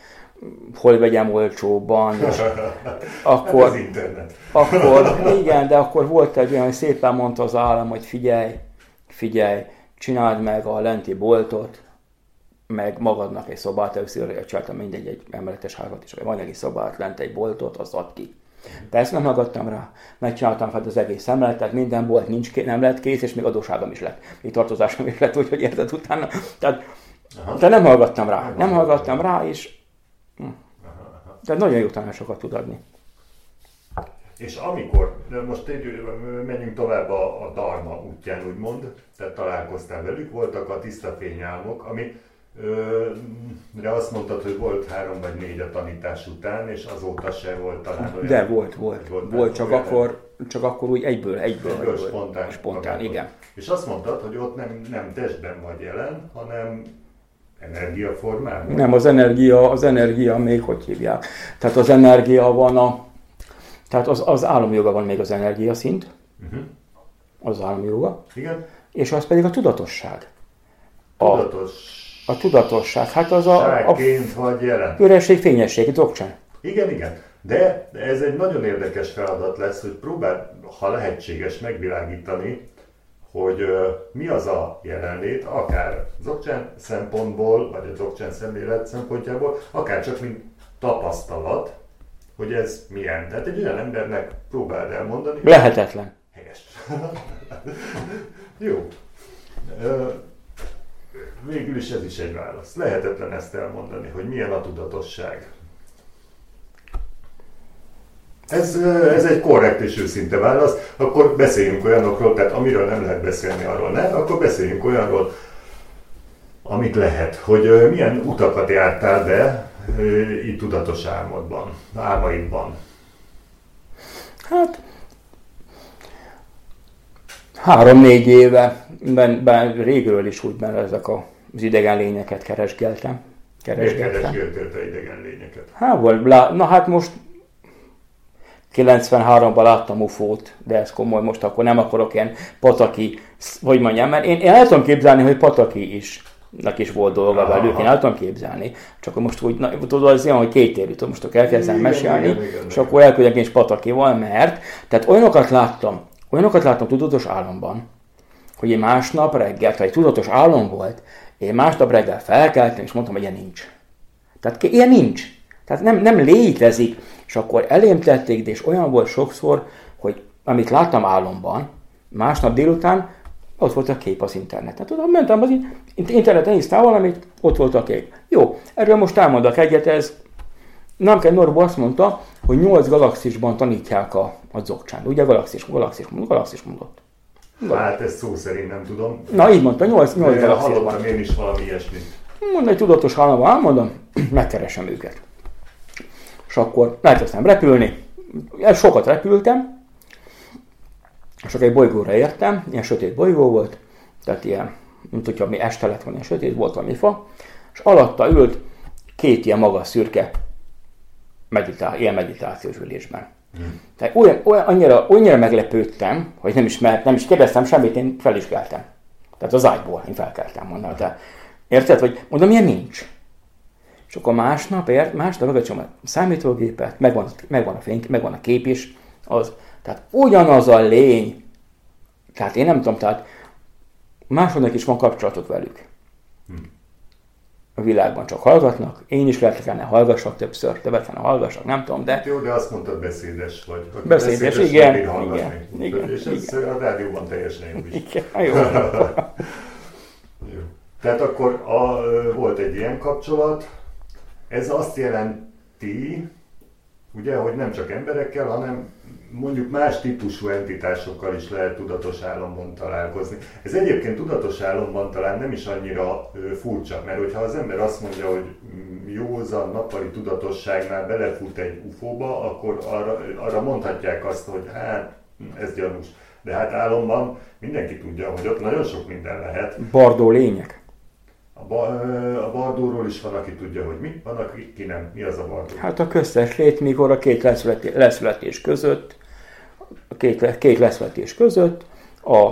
hol vegyem olcsóban, és akkor, hát az internet. akkor, igen, de akkor volt egy olyan, hogy szépen mondta az állam, hogy figyelj, figyelj, csináld meg a lenti boltot, meg magadnak egy szobát, először csináltam mindegy egy emeletes házat is, vagy van egy szobát, lent egy boltot, azt ad ki. Persze nem hallgattam rá, megcsináltam fel az egész emeletet, minden bolt nincs, nem lett kész, és még adóságom is lett, még tartozásom is lett, úgyhogy érted utána. Tehát, de nem hallgattam rá, nem hallgattam. rá, és tehát nagyon jó tanácsokat tud adni. És amikor, most egy, menjünk tovább a, a Dharma útján, úgymond, tehát találkoztál velük, voltak a tiszta fényálmok, ami de azt mondtad, hogy volt három vagy négy a tanítás után, és azóta se volt talán olyan. De volt, volt. Volt, volt csak, akkor, csak akkor úgy egyből, egyből. Egyből, spontán. Spontán, igen. És azt mondtad, hogy ott nem, nem testben vagy jelen, hanem Energiaformában? Nem, az energia, az energia még hogy hívják. Tehát az energia van a, tehát az, az államjoga van még az energia szint, uh-huh. az államjoga. Igen. És az pedig a tudatosság. Tudatos. A tudatosság, hát az a... a vagy jelen. Üresség, fényesség, dokcsán. Igen, igen. De ez egy nagyon érdekes feladat lesz, hogy próbáld, ha lehetséges, megvilágítani, hogy mi az a jelenlét, akár Dzogchen szempontból, vagy a Dzogchen szemlélet szempontjából, akár csak mint tapasztalat, hogy ez milyen. Tehát egy olyan embernek próbáld elmondani. Lehetetlen. Helyes. Jó. Végül is ez is egy válasz. Lehetetlen ezt elmondani, hogy milyen a tudatosság. Ez, ez egy korrekt és őszinte válasz. Akkor beszéljünk olyanokról, tehát amiről nem lehet beszélni, arról ne, akkor beszéljünk olyanról, amit lehet. Hogy milyen utakat jártál be itt tudatos álmodban, álmaidban? Hát, három-négy éve, ben, ben, régről is úgy, mert ezek a, az idegen lényeket keresgéltem. Keresgéltem. Miért keresgélte idegen lényeket? Hát, na hát most 93-ban láttam UFO-t, de ez komoly, most akkor nem akarok ilyen pataki, hogy mondjam, mert én, én el tudom képzelni, hogy pataki is nak is volt dolga Aha. velük, én el tudom képzelni, csak most úgy, na, tudod, az ilyen, hogy két érű, most akkor elkezdem igen, mesélni, igen, igen, és igen. akkor elküldek én is patakival, mert, tehát olyanokat láttam, olyanokat láttam tudatos álomban, hogy én másnap reggel, tehát egy tudatos álom volt, én másnap reggel felkeltem, és mondtam, hogy ilyen nincs. Tehát ilyen nincs. Tehát nem, nem létezik. És akkor elém tették, de és olyan volt sokszor, hogy amit láttam álomban, másnap délután ott volt a kép az interneten. Tudom, mentem az interneten, néztem valamit, ott volt a kép. Jó, erről most elmondok egyet, ez nem kell Norbo azt mondta, hogy 8 galaxisban tanítják a, a zokcsán. Ugye galaxis, galaxis, galaxis mondott. Hát ezt szó szerint nem tudom. Na így mondta, 8, 8 galaxisban. Hallottam én is valami ilyesmit. Mondom, egy tudatos halomban elmondom, megkeresem őket és akkor elkezdtem repülni. Sokat repültem, és akkor egy bolygóra értem, ilyen sötét bolygó volt, tehát ilyen, mint hogyha mi este lett volna, ilyen sötét volt valami fa, és alatta ült két ilyen magas szürke meditál, ilyen meditációs ülésben. Tehát olyan, olyan, annyira, annyira meglepődtem, hogy nem is, mert, nem is kérdeztem semmit, én felizsgáltam. Tehát az ágyból én felkeltem mondani. Tehát Érted? Vagy mondom, ilyen nincs. És akkor másnap, ért, másnap megcsom a számítógépet, megvan, megvan, a fény, megvan a kép is, az, tehát ugyanaz a lény, tehát én nem tudom, tehát másodnak is van kapcsolatot velük. Hmm. A világban csak hallgatnak, én is lehet kellene hallgassak többször, többet kellene hallgassak, nem tudom, de... Jó, de azt mondtad, beszédes vagy. Beszédes, beszédes igen, igen, igen, És ez igen. a rádióban teljesen jó is. Igen, jó. jó. Tehát akkor a, volt egy ilyen kapcsolat, ez azt jelenti, ugye, hogy nem csak emberekkel, hanem mondjuk más típusú entitásokkal is lehet tudatos álomban találkozni. Ez egyébként tudatos álomban talán nem is annyira furcsa, mert hogyha az ember azt mondja, hogy mm, józan nappali tudatosságnál belefut egy ufóba, akkor arra, arra mondhatják azt, hogy hát ez gyanús. De hát álomban mindenki tudja, hogy ott nagyon sok minden lehet. Bardó lények. A, ba, a bardóról is van, aki tudja, hogy mi, van, aki nem. Mi az a bardó? Hát a köztes lét, mikor a két leszületés, leszületés között, a két, két leszületés között a,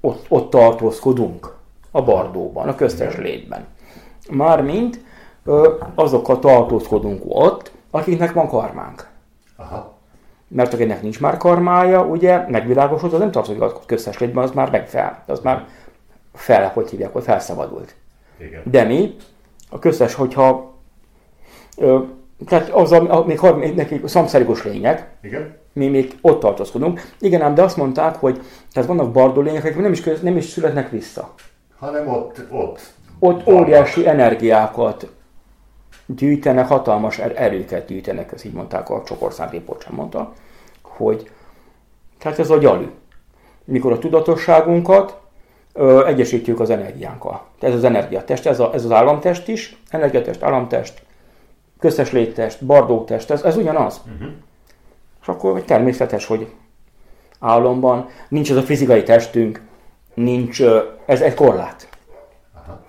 ott, ott tartózkodunk a bardóban, a köztes létben. Mármint azokkal tartózkodunk ott, akiknek van karmánk. Aha. Mert akinek nincs már karmája, ugye, megvilágosult, az nem tartozik a köztes létben, az már megfel, az már fel, hogy hívják, hogy felszabadult. Igen. De mi, a köztes, hogyha ö, tehát az, a, még, még nekik szamszerikus lények, Igen. Mi még ott tartózkodunk. Igen, ám de azt mondták, hogy tehát vannak bardó lények, akik nem is, köz, nem is születnek vissza. Hanem ott, ott. Ott óriási energiákat gyűjtenek, hatalmas er- erőket gyűjtenek, ezt így mondták a csokország sem mondta, hogy tehát ez a gyalű. Mikor a tudatosságunkat ö, egyesítjük az energiánkkal. Ez az energiatest, ez, a, ez az államtest is, energiatest, államtest, köztes léttest, bardótest, ez, ez ugyanaz. Uh-huh. És akkor természetes, hogy álomban nincs ez a fizikai testünk, nincs, ez egy korlát. Aha.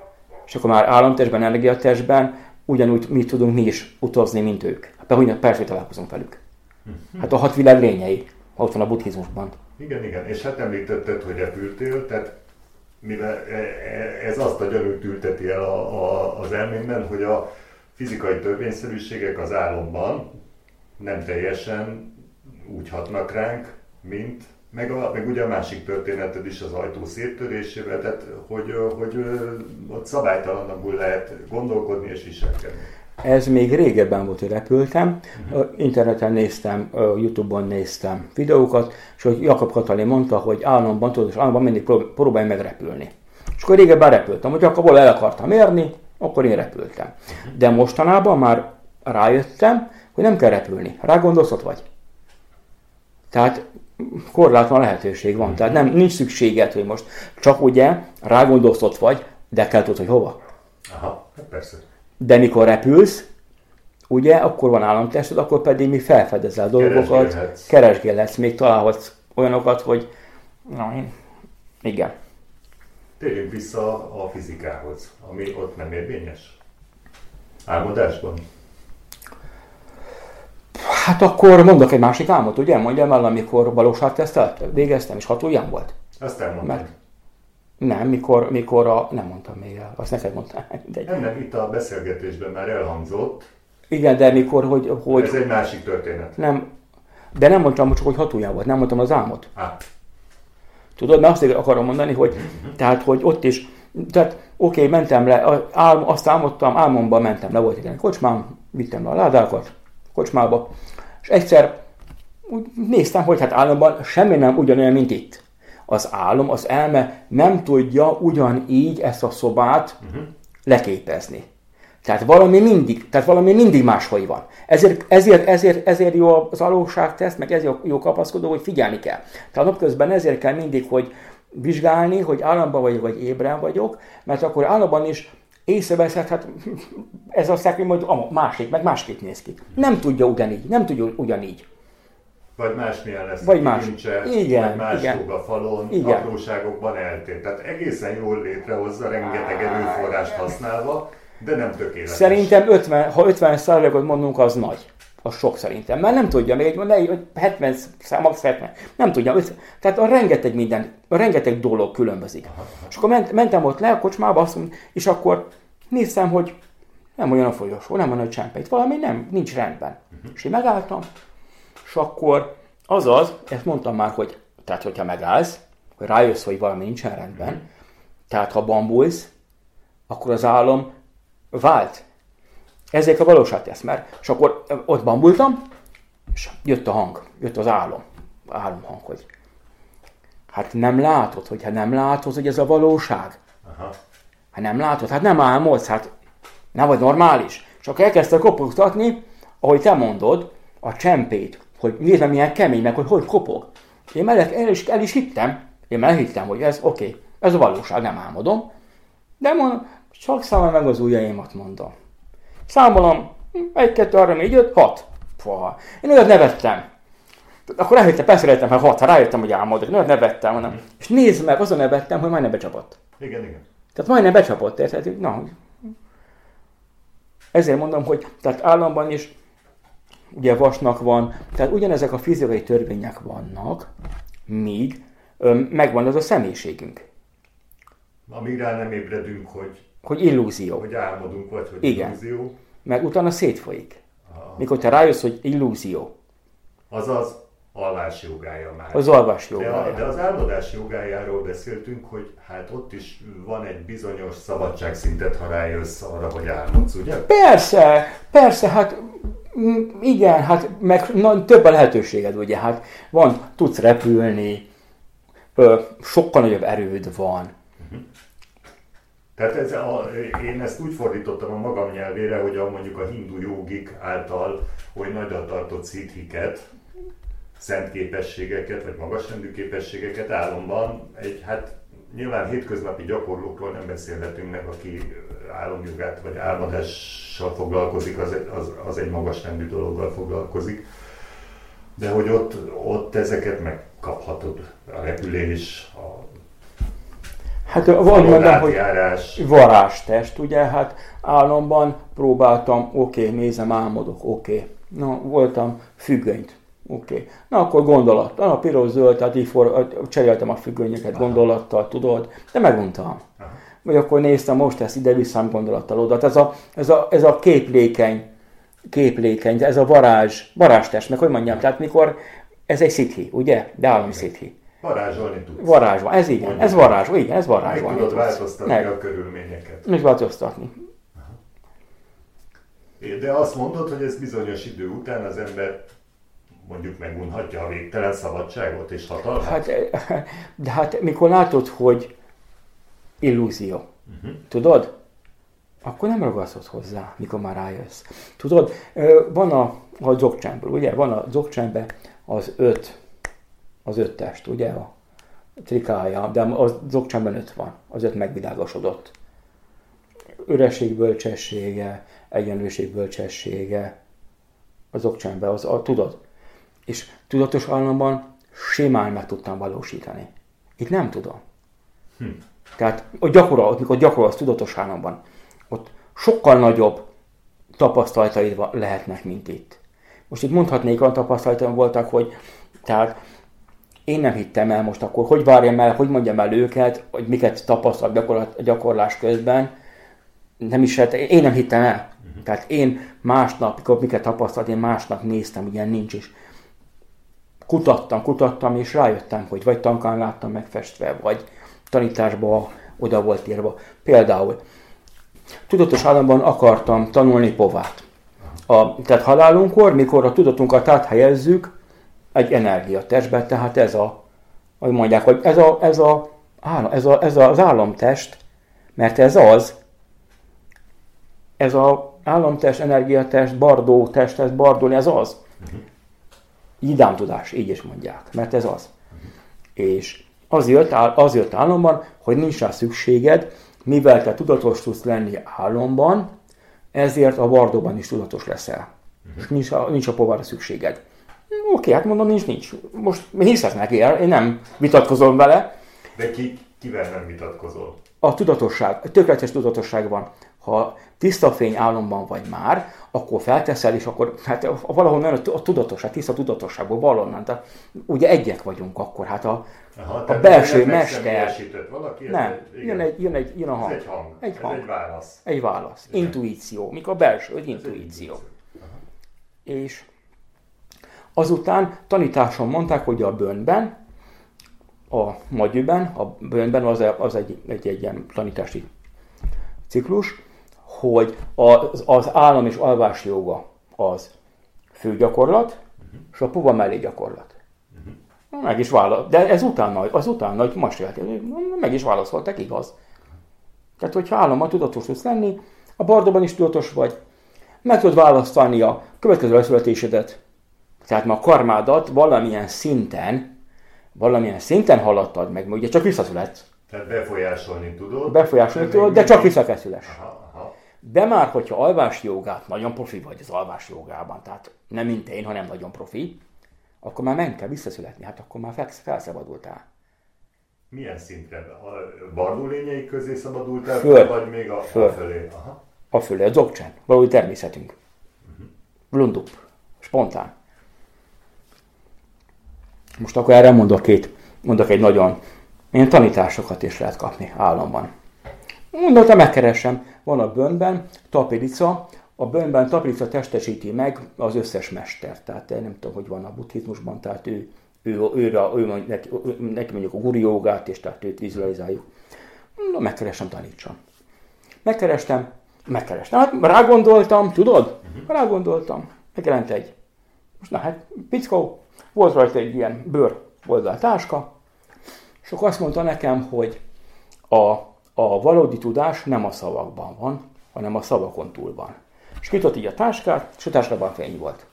És akkor már államtestben, energiatestben ugyanúgy mi tudunk mi is utazni, mint ők. Hát persze, hogy találkozunk velük. Uh-huh. Hát a hat világ lényei, ott van a buddhizmusban. Igen, igen. És hát említetted, hogy repültél, tehát mivel e, e, ez azt a gyanút ülteti el a, a, az elmémben, hogy a fizikai törvényszerűségek az álomban nem teljesen úgy hatnak ránk, mint meg, a, meg ugye a másik történeted is az ajtó széttörésével, tehát hogy, hogy ott szabálytalanabbul lehet gondolkodni és viselkedni. Ez még régebben volt, hogy repültem. Uh-huh. Interneten néztem, Youtube-on néztem videókat, és hogy Jakab Katalin mondta, hogy államban, tudod, és államban mindig próbálj megrepülni. És akkor régebben repültem, hogy akkor el akartam érni, akkor én repültem. De mostanában már rájöttem, hogy nem kell repülni. Rágondolsz, ott vagy. Tehát korlátlan lehetőség van. Tehát nem, nincs szükséged, hogy most csak ugye rágondolsz, ott vagy, de kell tudod, hogy hova. Aha, hát persze. De mikor repülsz, ugye, akkor van államtested, akkor pedig mi felfedezel dolgokat, keresgélhetsz, még találhatsz olyanokat, hogy na, én, igen. Térjünk vissza a fizikához, ami ott nem érvényes. Álmodásban. Hát akkor mondok egy másik álmot, ugye? Mondjam el, amikor valóságtesztet végeztem, és hat ujjam volt. Azt elmondtam. Mert nem, mikor, mikor a... Nem mondtam még el, azt neked mondtam. De... Nem, nem, itt a beszélgetésben már elhangzott. Igen, de mikor, hogy... hogy Ez egy másik történet. Nem, de nem mondtam csak, hogy hat ujjam volt, nem mondtam az álmot. Ah. Tudod, mert azt akarom mondani, hogy, tehát, hogy ott is, tehát oké, okay, mentem le, álm, azt álmodtam, álmomban mentem le, volt egy kocsmám, vittem le a ládákat, kocsmába, és egyszer úgy néztem, hogy hát álomban semmi nem ugyanolyan, mint itt. Az álom, az elme nem tudja ugyanígy ezt a szobát uh-huh. leképezni. Tehát valami mindig, tehát valami mindig máshogy van. Ezért, ezért, ezért, ezért jó az alóságteszt, meg ezért jó kapaszkodó, hogy figyelni kell. Tehát napközben ezért kell mindig, hogy vizsgálni, hogy államban vagyok, vagy ébren vagyok, mert akkor államban is észreveszed, hát ez azt hogy majd a másik, meg másképp néz ki. Nem tudja ugyanígy, nem tudja ugyanígy. Vagy másmilyen lesz vagy más. Kincse, igen, vagy más igen. a falon, igen. apróságokban eltér. Tehát egészen jól létrehozza, rengeteg erőforrást használva, de nem tökéletes. Szerintem 50, ha 50 százalékot mondunk, az nagy. Az sok szerintem. Mert nem tudja, még egy, 70 max 70. Nem tudja. Tehát a rengeteg minden rengeteg dolog különbözik. És akkor ment, mentem ott le a kocsmába, azt mondom, és akkor néztem, hogy nem olyan a folyosó, nem olyan a csempe, itt valami nem, nincs rendben. És én megálltam, és akkor azaz, ezt mondtam már, hogy tehát hogyha megállsz, hogy rájössz, hogy valami nincsen rendben, uh-huh. tehát ha bambulsz, akkor az álom vált. Ezek a valóság tesz, mert és akkor ott bambultam, és jött a hang, jött az álom, álomhang, hogy hát nem látod, hogyha nem látod, hogy ez a valóság. Aha. Hát nem látod, hát nem álmodsz, hát nem vagy normális. Csak elkezdte kopogtatni, ahogy te mondod, a csempét, hogy nézd milyen kemény, meg hogy hogy kopog. Én már el is, el is hittem, én már hittem, hogy ez oké, okay, ez a valóság, nem álmodom. De mondom, csak számolom meg az ujjaimat, mondom. Számolom, egy, kettő, három, négy, öt, hat. Puha. Én olyat nevettem. Akkor rájöttem, persze rájöttem, hogy hat, ha rájöttem, hogy álmodok, olyat nevettem, mondom. Mm. És nézd meg, azon nevettem, hogy majdnem becsapott. Igen, igen. Tehát majdnem becsapott, érted? Na, ezért mondom, hogy tehát államban is ugye vasnak van, tehát ugyanezek a fizikai törvények vannak, míg ö, megvan az a személyiségünk. Amíg rá nem ébredünk, hogy... Hogy illúzió. Hogy álmodunk, vagy hogy Igen. illúzió. Meg utána szétfolyik. Aha. Mikor te rájössz, hogy illúzió. Azaz alvás jogája már. Az alvás jogája. De, a, de az álmodás jogájáról beszéltünk, hogy hát ott is van egy bizonyos szabadságszintet, ha rájössz arra, hogy álmodsz, ugye? Persze, persze, hát igen, hát meg na, több a lehetőséged, ugye, hát van, tudsz repülni, ö, sokkal nagyobb erőd van. Uh-huh. Tehát ez a, én ezt úgy fordítottam a magam nyelvére, hogy a, mondjuk a hindu jogik által hogy nagyra tartott szithiket, szent képességeket, vagy magasrendű képességeket álomban egy, hát nyilván hétköznapi gyakorlókról nem beszélhetünk meg, aki álomjogát vagy álmodással foglalkozik, az, az, az egy magasrendű dologgal foglalkozik. De hogy ott, ott ezeket megkaphatod, a repülés, a Hát van mondom, hogy varástest, ugye, hát álomban próbáltam, oké, okay, nézem, álmodok, oké. Okay. Na, voltam függönyt Oké. Okay. Na akkor gondolat. A piros zöld, tehát így for, cseréltem a függönyöket Aha. gondolattal, tudod, de meguntam. Vagy akkor néztem, most ezt ide visszám gondolattal oda. Ez a, ez a, ez a képlékeny, képlékeny, ez a varázs, varázstest, meg hogy mondjam, tehát mikor, ez egy szithi, ugye? De állami szithi. Varázsolni tudsz. Varázsban, ez igen, Mondjuk. ez varázs, igen, ez varázs. Meg tudod változtatni ne. a körülményeket. Meg változtatni. De azt mondod, hogy ez bizonyos idő után az ember mondjuk megunhatja a végtelen szabadságot és hatalmat? Hát, de hát mikor látod, hogy illúzió, uh-huh. tudod? Akkor nem ragaszod hozzá, mikor már rájössz. Tudod, van a, a dzogcsámból, ugye? Van a dzogcsámbe az öt, az öt test, ugye? A trikája, de a dzogcsámben öt van, az öt megvilágosodott. Üreség bölcsessége, egyenlőség bölcsessége, az okcsámbe, az, a, tudod? És tudatos államban simán meg tudtam valósítani. Itt nem tudom. Hm. Tehát a gyakorol, amikor gyakorolsz tudatos államban, ott sokkal nagyobb tapasztalataid lehetnek, mint itt. Most itt mondhatnék, olyan tapasztalataim voltak, hogy tehát én nem hittem el most akkor, hogy várjam el, hogy mondjam el őket, hogy miket tapasztal gyakorlat, gyakorlás közben. Nem is, hát én nem hittem el. Uh-huh. Tehát én másnap, mikor miket tapasztalt, én másnap néztem, ilyen nincs is kutattam, kutattam, és rájöttem, hogy vagy tankán láttam megfestve, vagy tanításba oda volt írva. Például tudatos államban akartam tanulni povát. A, tehát halálunkkor, mikor a tudatunkat áthelyezzük egy energiatestbe, tehát ez a, hogy mondják, hogy ez, a, ez, a, ez, a, ez az államtest, mert ez az, ez a államtest, energiatest, bardó test, ez bardó, ez az. Uh-huh tudás, így is mondják, mert ez az. És az jött, az jött álomban, hogy nincs rá szükséged, mivel te tudatos tudsz lenni álomban, ezért a bardóban is tudatos leszel. És nincs a, nincs a povára szükséged. Oké, hát mondom, nincs, nincs. Most hiszek neki, én nem vitatkozom vele. De ki, kivel nem vitatkozol? A tudatosság, a tökéletes tudatosság van. Ha tiszta fény álomban vagy már, akkor felteszel, és akkor hát valahonnan a tudatos, a tiszta tudatosságból valonnan. Tehát ugye egyek vagyunk akkor, hát a, Aha, a belső mester. Valaki, nem, jön egy, jön egy, jön a hang. Ez egy hang. Egy, hang. egy válasz. Egy válasz. Igen. Intuíció. Mikor a belső, egy intuíció. És azután tanításon mondták, hogy a bőnben, a magyűben, a bőnben az, az egy, egy, egy ilyen tanítási ciklus, hogy az, az állam és alvás joga az fő gyakorlat, uh-huh. és a puba mellé gyakorlat. Uh-huh. Meg is válasz, de ez utána, az utána, hogy most meg is válaszoltak, igaz. Tehát, hogyha állammal tudatos tudsz lenni, a bardóban is tudatos vagy, meg tudod választani a következő leszületésedet, tehát ma a karmádat valamilyen szinten, valamilyen szinten haladtad meg, mert ugye csak visszaszületsz. Tehát befolyásolni tudod. Befolyásolni tudod, de csak visszakészüles. De már, hogyha alvás jogát, nagyon profi vagy az alvás jogában, tehát nem mint én, hanem nagyon profi, akkor már nem kell visszaszületni, hát akkor már felszabadultál. Milyen szintre? A bardó lényei közé szabadultál, föl, vagy még a, föl. a fölé? Aha. A fölé, a dzogcsen, valahogy természetünk. Uh-huh. Blundup, spontán. Most akkor erre mondok két, mondok egy nagyon, ilyen tanításokat is lehet kapni államban. Mondottam, megkeresem, van a bőnben tapirica, a bőnben tapirica testesíti meg az összes mester. Tehát nem tudom, hogy van a buddhizmusban, tehát ő, ő, ő, ő, ő neki, neki mondjuk a guri jogát, és tehát őt vizualizáljuk. Na, megkeresem, tanítsam. Megkerestem, megkerestem. Hát rágondoltam, tudod? Rágondoltam. Megjelent egy. Most na hát, pickó, volt rajta egy ilyen bőr táska, és akkor azt mondta nekem, hogy a, a valódi tudás nem a szavakban van, hanem a szavakon túl van. És kitott így a táskát, és a táskában fény volt.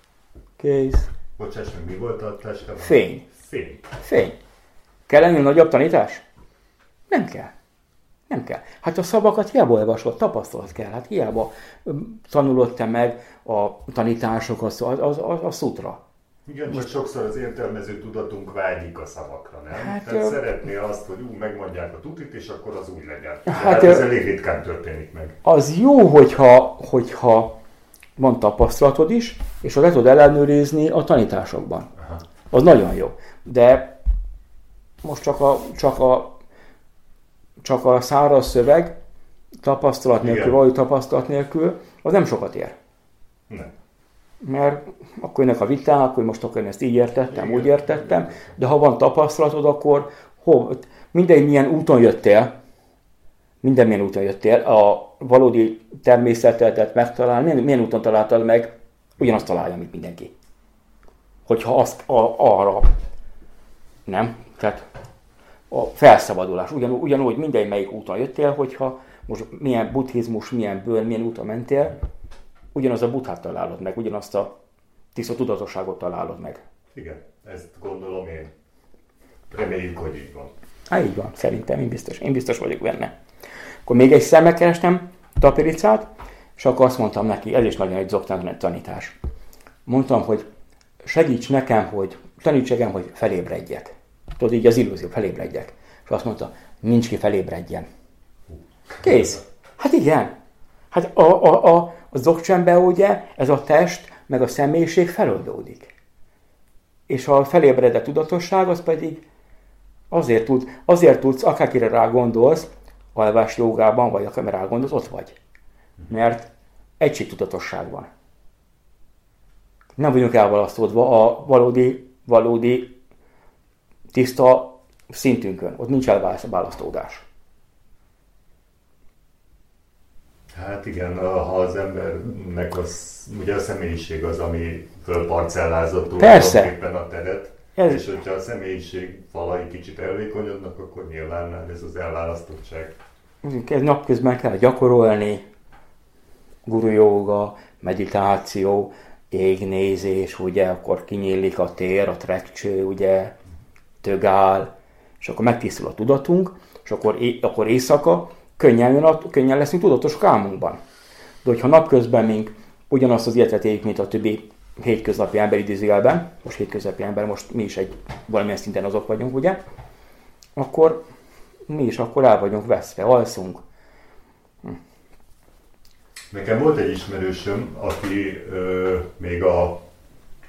Kész. Bocsáss meg, mi volt a táskában? Fény. Fény. Fény. Kell ennél nagyobb tanítás? Nem kell. Nem kell. Hát a szavakat hiába olvasott, tapasztalat kell. Hát hiába tanulott te meg a tanításokat, az, az, az, a szutra. Igen, most sokszor az értelmező tudatunk vágyik a szavakra, nem? Hát, Tehát ö... szeretné azt, hogy ú, megmondják a tutit, és akkor az úgy legyen. De hát, hát ez elég ritkán történik meg. Az jó, hogyha, hogyha van tapasztalatod is, és le tudod ellenőrizni a tanításokban. Aha. Az nagyon jó. De most csak a, csak a, csak a száraz szöveg, tapasztalat nélkül, vagy tapasztalat nélkül, az nem sokat ér. Nem mert akkor jönnek a viták, hogy most akkor én ezt így értettem, úgy értettem, de ha van tapasztalatod, akkor hol, mindegy milyen úton jöttél, minden milyen úton jöttél, a valódi természetet megtalálni, milyen úton találtad meg, ugyanazt találja, mint mindenki. Hogyha azt a, arra, nem? Tehát a felszabadulás, ugyan, ugyanúgy minden melyik úton jöttél, hogyha most milyen buddhizmus, milyen bőr, milyen úton mentél, ugyanaz a buthát találod meg, ugyanazt a tiszta tudatosságot találod meg. Igen, ezt gondolom én. Reméljük, hogy így van. Hát így van, szerintem, én biztos, én biztos vagyok benne. Akkor még egy szembe kerestem tapiricát, és akkor azt mondtam neki, ez is nagyon egy zoktán tanítás. Mondtam, hogy segíts nekem, hogy taníts nekem, hogy felébredjek. Tudod, így az illúzió, felébredjek. És azt mondta, nincs ki felébredjen. Kész. Hát igen. Hát a, a, a, a zokcsembe ugye ez a test meg a személyiség feloldódik. És a felébredett tudatosság az pedig azért, tud, azért tudsz, akárkire rá gondolsz, alvás jogában, vagy akár rá gondolsz, ott vagy. Mert tudatosság van. Nem vagyunk elválasztódva a valódi, valódi tiszta szintünkön. Ott nincs elválasztódás. Hát igen, ha az embernek az, ugye a személyiség az, ami fölparcellázott tulajdonképpen a teret, ez... és hogyha a személyiség falai kicsit elvékonyodnak, akkor nyilván ez az elválasztottság. Ez napközben kell gyakorolni, guru joga, meditáció, égnézés, ugye, akkor kinyílik a tér, a trekcső, ugye, tögál, és akkor megtisztul a tudatunk, és akkor, é- akkor éjszaka könnyen, jön könnyen leszünk tudatos álmunkban. De hogyha napközben mink ugyanazt az életet éljük, mint a többi hétköznapi ember idézőjelben, most hétköznapi ember, most mi is egy valamilyen szinten azok vagyunk, ugye, akkor mi is akkor el vagyunk veszve, alszunk. Hm. Nekem volt egy ismerősöm, aki ö, még a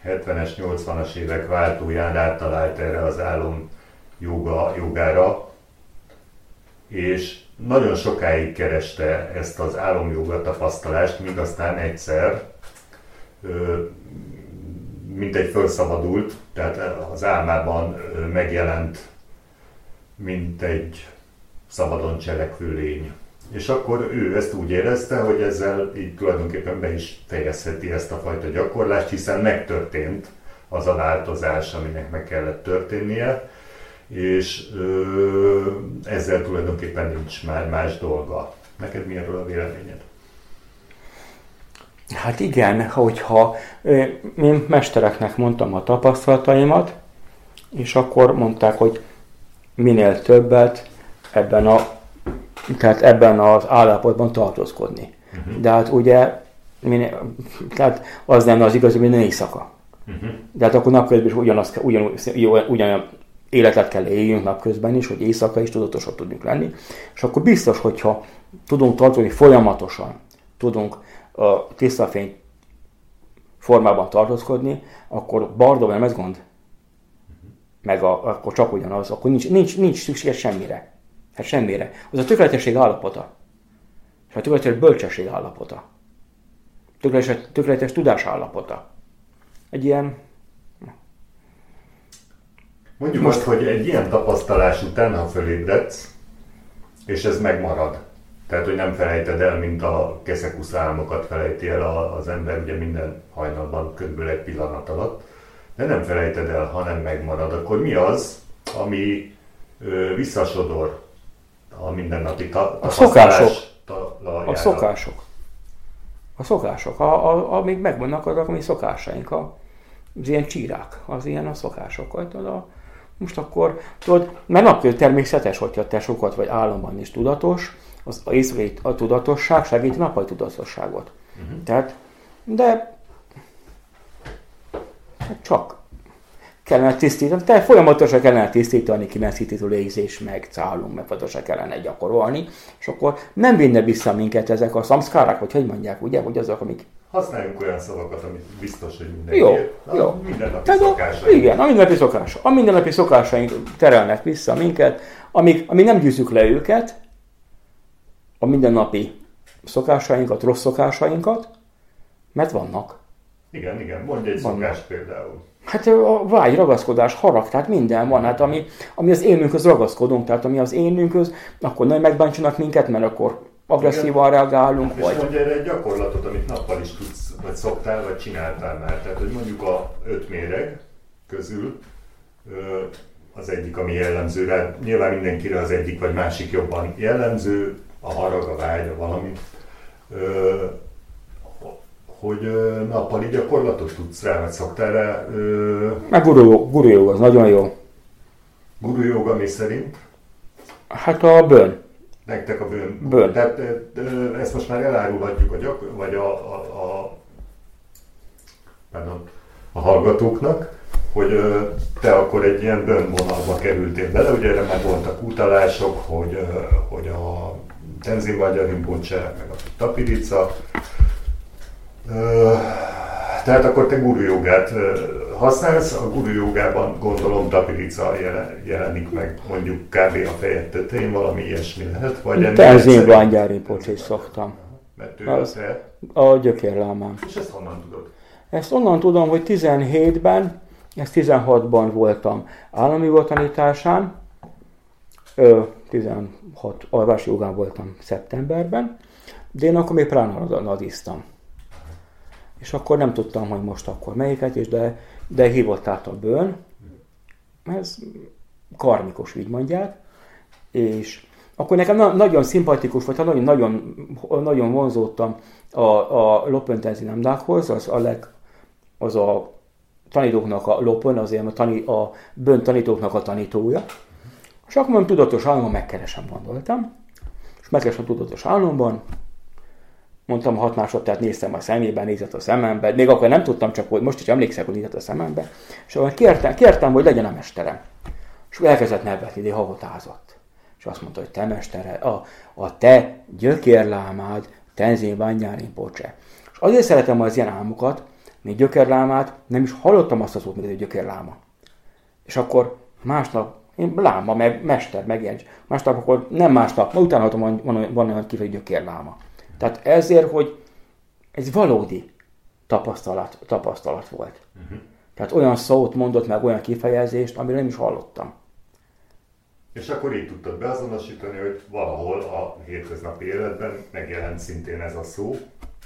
70-es, 80-as évek váltóján áttalált erre az álom joga, jogára, és nagyon sokáig kereste ezt az álomjoga tapasztalást, míg aztán egyszer, mint egy felszabadult, tehát az álmában megjelent, mint egy szabadon cselekvő lény. És akkor ő ezt úgy érezte, hogy ezzel így tulajdonképpen be is fejezheti ezt a fajta gyakorlást, hiszen megtörtént az a változás, aminek meg kellett történnie, és ö, ezzel tulajdonképpen nincs már más dolga. Neked mi erről a véleményed? Hát igen, hogyha én mestereknek mondtam a tapasztalataimat, és akkor mondták, hogy minél többet ebben a tehát ebben az állapotban tartózkodni. Uh-huh. De hát ugye, minél, tehát az nem az igazi, minden éjszaka. Uh-huh. De hát akkor napközben is ugyanaz, ugyan, ugyan, ugyan életet kell éljünk napközben is, hogy éjszaka is tudatosak tudjunk lenni. És akkor biztos, hogyha tudunk tartani folyamatosan, tudunk a tiszta fény formában tartózkodni, akkor Bardó nem ez gond? Meg a, akkor csak ugyanaz, akkor nincs, nincs, nincs szükség semmire. Hát semmire. Az a tökéletesség állapota. És a tökéletes bölcsesség állapota. Tökéletes, tökéletes tudás állapota. Egy ilyen... Mondjuk most, hogy egy ilyen tapasztalás után, ha fölébredsz, és ez megmarad, tehát, hogy nem felejted el, mint a keszekusz álmokat felejti el az ember ugye minden hajnalban körülbelül egy pillanat alatt, de nem felejted el, hanem megmarad, akkor mi az, ami ö, visszasodor a mindennapi ta- a szokások. A szokások. A szokások. A, a, amíg megvannak azok, ami szokásaink. A, az ilyen csírák, az ilyen a szokások. Tudod, a, most akkor, tudod, mert napközben természetes, hogyha te sokat vagy államban is tudatos, az észre a tudatosság segíti a napai tudatosságot. Uh-huh. Tehát, de hát csak kellene tisztítani, tehát folyamatosan kellene tisztítani, kimesszítítő lézés, meg cálunk, meg fontosan kellene gyakorolni, és akkor nem vinne vissza minket ezek a szamszkárák, vagy hogy mondják, ugye, hogy azok, amik... Használjunk olyan szavakat, amit biztos, hogy mindenki Jó, Na, jó. Mindennapi szokásaink. Igen, a mindennapi szokásaink. A mindennapi szokásaink terelnek vissza minket, amíg, amíg nem győzzük le őket, a mindennapi szokásainkat, rossz szokásainkat, mert vannak. Igen, igen, mondj egy vannak. szokást például. Hát a vágy, ragaszkodás, harag, tehát minden van. Hát ami, ami az énünkhöz ragaszkodunk, tehát ami az énünkhöz, akkor nem megbántsanak minket, mert akkor agresszívan reagálunk. És vagy... mondja erre egy gyakorlatot, amit nappal is tudsz, vagy szoktál, vagy csináltál már. Tehát, hogy mondjuk a öt méreg közül az egyik, ami jellemző rá, nyilván mindenkire az egyik vagy másik jobban jellemző, a harag, a vágy, a valami hogy nappali gyakorlatot tudsz rá, vagy szoktál rá? Meg guru, guru az nagyon jó. Guru joga mi szerint? Hát a bőn. Nektek a bőn. Bőn. Tehát ezt most már elárulhatjuk a, gyak, vagy a, a, a, pardon, a hallgatóknak, hogy te akkor egy ilyen bőnvonalba kerültél bele, ugye erre már voltak utalások, hogy, hogy a Tenzin Magyar meg a Tapirica, tehát akkor te guru jogát használsz, a guru jogában gondolom tapirica jelenik meg mondjuk kb. a fejed tetején, valami ilyesmi lehet, vagy ennél Tenzin Blangyári is szoktam. Mert ő az, te... A gyökérlámám. És ezt honnan tudod? Ezt onnan tudom, hogy 17-ben, ezt 16-ban voltam állami tanításán, 16 alvási jogán voltam szeptemberben, de én akkor még pránadiztam és akkor nem tudtam, hogy most akkor melyiket, és de, de hívott át a bőn, ez karmikus, így mondják, és akkor nekem na- nagyon szimpatikus volt, nagyon, nagyon, nagyon vonzódtam a, a Lopentenzi Nemdákhoz, az a leg, az a tanítóknak a Lopön, azért a, tani, a bőn tanítóknak a tanítója. És akkor mondom, tudatos államban megkeresem, gondoltam. És megkeresem tudatos államban, mondtam hat másodperc, néztem a szemébe, nézett a szemembe, még akkor nem tudtam csak, hogy most is emlékszek, hogy nézett a szemembe, és akkor kértem, kértem, hogy legyen a mesterem. És elkezdett nevetni, de havotázott. És azt mondta, hogy te mestere, a, a te gyökérlámád Tenzin Vanyárin Pocse. És azért szeretem az ilyen álmokat, mint gyökerlámát, nem is hallottam azt a szót, mint egy gyökerláma. És akkor másnap, én láma, meg mester, megjegy. Másnap akkor nem másnap, ma utána van, van, van olyan kifejező gyökérláma. Tehát ezért, hogy ez valódi tapasztalat, tapasztalat volt. Uh-huh. Tehát olyan szót mondott meg, olyan kifejezést, amire nem is hallottam. És akkor így tudtad beazonosítani, hogy valahol a hétköznapi életben megjelent szintén ez a szó.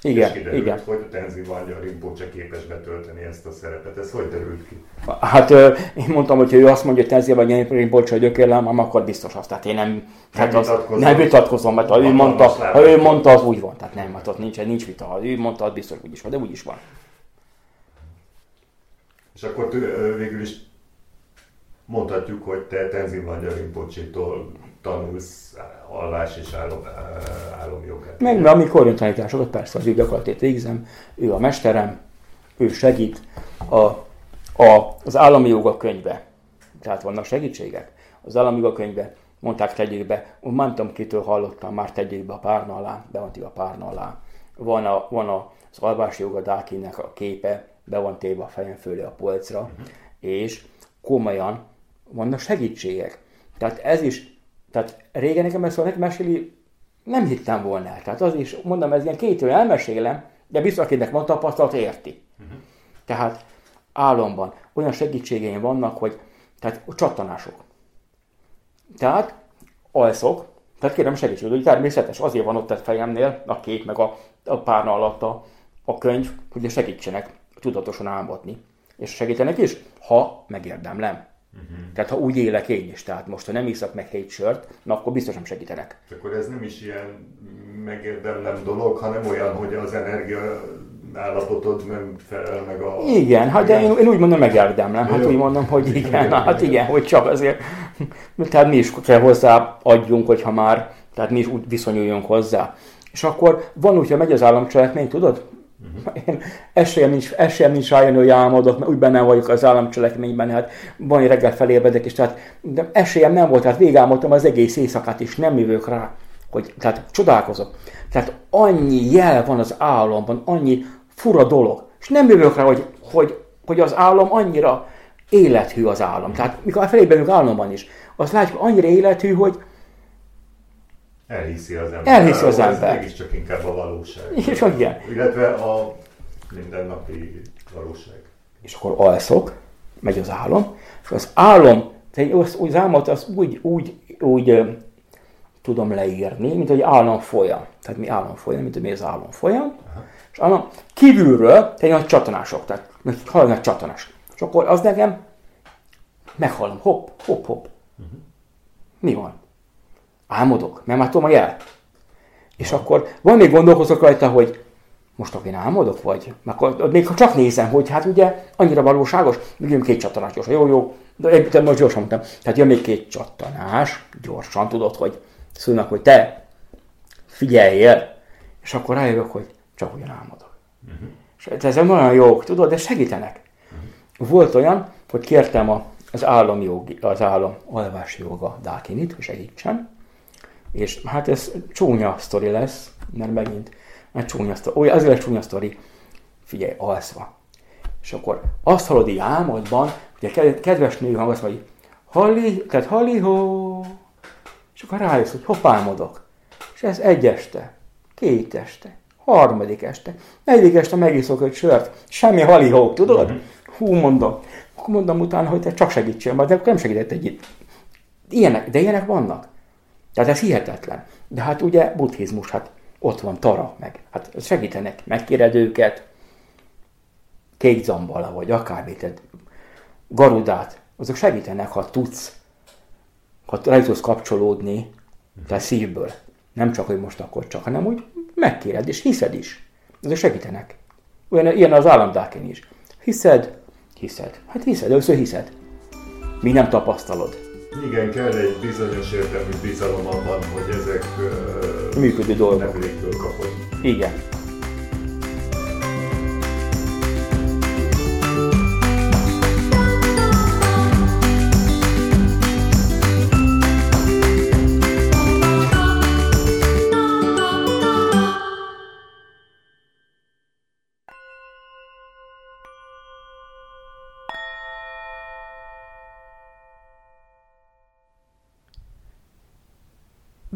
Igen, és kiderült, igen. hogy Tenzin Vanya Rinpoche képes betölteni ezt a szerepet. Ez hogy derült ki? Hát én mondtam, hogy ha ő azt mondja, hogy Tenzin Vanya Rinpoche a gyökérlám, akkor biztos azt. Tehát én nem, tehát az, vitatkozom. nem vitatkozom, mert ha ő, mondta, ha ő mondta, az úgy van. Tehát nem, hát ott nincs, nincs vita. Ha ő mondta, az biztos úgy is van, de úgy is van. És akkor tő, végül is mondhatjuk, hogy te Tenzin Vanya Rinpoche-tól tanulsz alvás és álom, álomjogát. Meg ami korin tanításokat, persze az ő gyakorlatét végzem, ő a mesterem, ő segít. A, a, az állami joga könyve, tehát vannak segítségek. Az állami joga könyve, mondták tegyék be, nem tudom kitől hallottam, már tegyék be a párna alá, be van a párna alá. Van, a, van a, az alvási joga Dákinek a képe, be van téve a fejem fölé a polcra, uh-huh. és komolyan vannak segítségek. Tehát ez is, tehát régen nekem ezt szóval meséli, nem hittem volna el. Tehát az is, mondom, ez ilyen két olyan elmesélem, de biztos, akinek van tapasztalat, érti. Uh-huh. Tehát álomban olyan segítségeim vannak, hogy tehát csattanások. Tehát alszok, tehát kérem segítséget, hogy természetes, azért van ott a fejemnél a kép, meg a, a párna alatt a, a könyv, hogy segítsenek tudatosan álmodni. És segítenek is, ha megérdemlem. Uh-huh. Tehát ha úgy élek én is, tehát most ha nem iszak meg hét sört, na akkor biztosan segítenek. Akkor ez nem is ilyen megérdemlem dolog, hanem olyan, hogy az energia állapotod nem felel meg a... Igen, hát de én, én úgy mondom, megérdemlem. Hát úgy mondom, hogy igen, hát igen, hogy csak azért. Tehát mi is kell hozzá adjunk, hogyha már, tehát mi is úgy viszonyuljunk hozzá. És akkor van úgy, hogy megy az államcselekmény, tudod? Uh-huh. Én esélyem nincs, esélyem nincs rájönni, hogy álmodok, mert úgy benne vagyok az államcselekményben, hát van, reggel felébredek, és tehát de esélyem nem volt, tehát végálmodtam az egész éjszakát, és nem jövök rá, hogy tehát csodálkozok. Tehát annyi jel van az álomban, annyi fura dolog, és nem jövök rá, hogy, hogy, hogy az álom annyira élethű az álom. Tehát mikor felében álomban is, azt látjuk annyira élethű, hogy Elhiszi az ember. Elhiszi az ember. Ez mégiscsak inkább a valóság. És igen. Illetve a mindennapi valóság. És akkor alszok, megy az álom, és az álom, az, az álmot az úgy, úgy, úgy tudom leírni, mint hogy álom folyam. Tehát mi álom folyam, mint hogy mi az álom folyam. Aha. És álom kívülről egy nagy csatanások, tehát hallanak csatanás. És akkor az nekem meghallom, hopp, hopp, hopp. Uh-huh. Mi van? Álmodok, mert már tudom a jel. És akkor van még gondolkozok rajta, hogy most akkor én álmodok, vagy? Akkor még csak nézem, hogy hát ugye annyira valóságos, jön két csattanás gyorsan, jó, jó, de most gyorsan mondtam. Tehát jön még két csattanás, gyorsan tudod, hogy szólnak, hogy te figyeljél, és akkor rájövök, hogy csak ugyan álmodok. Uh-huh. És ez olyan jó, tudod, de segítenek. Uh-huh. Volt olyan, hogy kértem a, az állam jogi, az állam alvási joga Dákinit, hogy segítsen, és hát ez csúnya sztori lesz, mert megint, mert csúnya sztori, azért lesz csúnya sztori, figyelj, alszva. És akkor azt hallod így álmodban, hogy a kedves nő hang azt mondja, halli, tehát halli-hó, és akkor rájössz, hogy hopp álmodok. És ez egy este, két este, harmadik este, negyedik este megiszok egy sört, semmi halihó, tudod? Mm-hmm. Hú, mondom. Akkor mondom utána, hogy te csak segítsél, de akkor nem segített egy Ilyenek, de ilyenek vannak. Tehát ez hihetetlen. De hát ugye buddhizmus, hát ott van Tara, meg hát segítenek, megkéred őket, kék zambala, vagy akármit, garudát, azok segítenek, ha tudsz, ha le tudsz kapcsolódni, tehát szívből. Nem csak, hogy most akkor csak, hanem úgy megkéred, és hiszed is. Azok segítenek. Olyan, ilyen az államdáken is. Hiszed? Hiszed. Hát hiszed, először hiszed. Mi nem tapasztalod. Igen, kell egy bizonyos értelmű bizalom abban, hogy ezek működő dolgok. Nem kapod. Igen.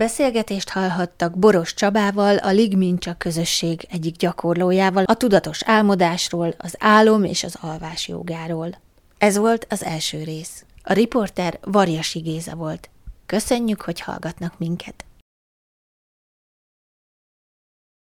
Beszélgetést hallhattak Boros Csabával, a Ligmincsa közösség egyik gyakorlójával, a tudatos álmodásról, az álom és az alvás jogáról. Ez volt az első rész. A riporter Varjasi Géza volt. Köszönjük, hogy hallgatnak minket!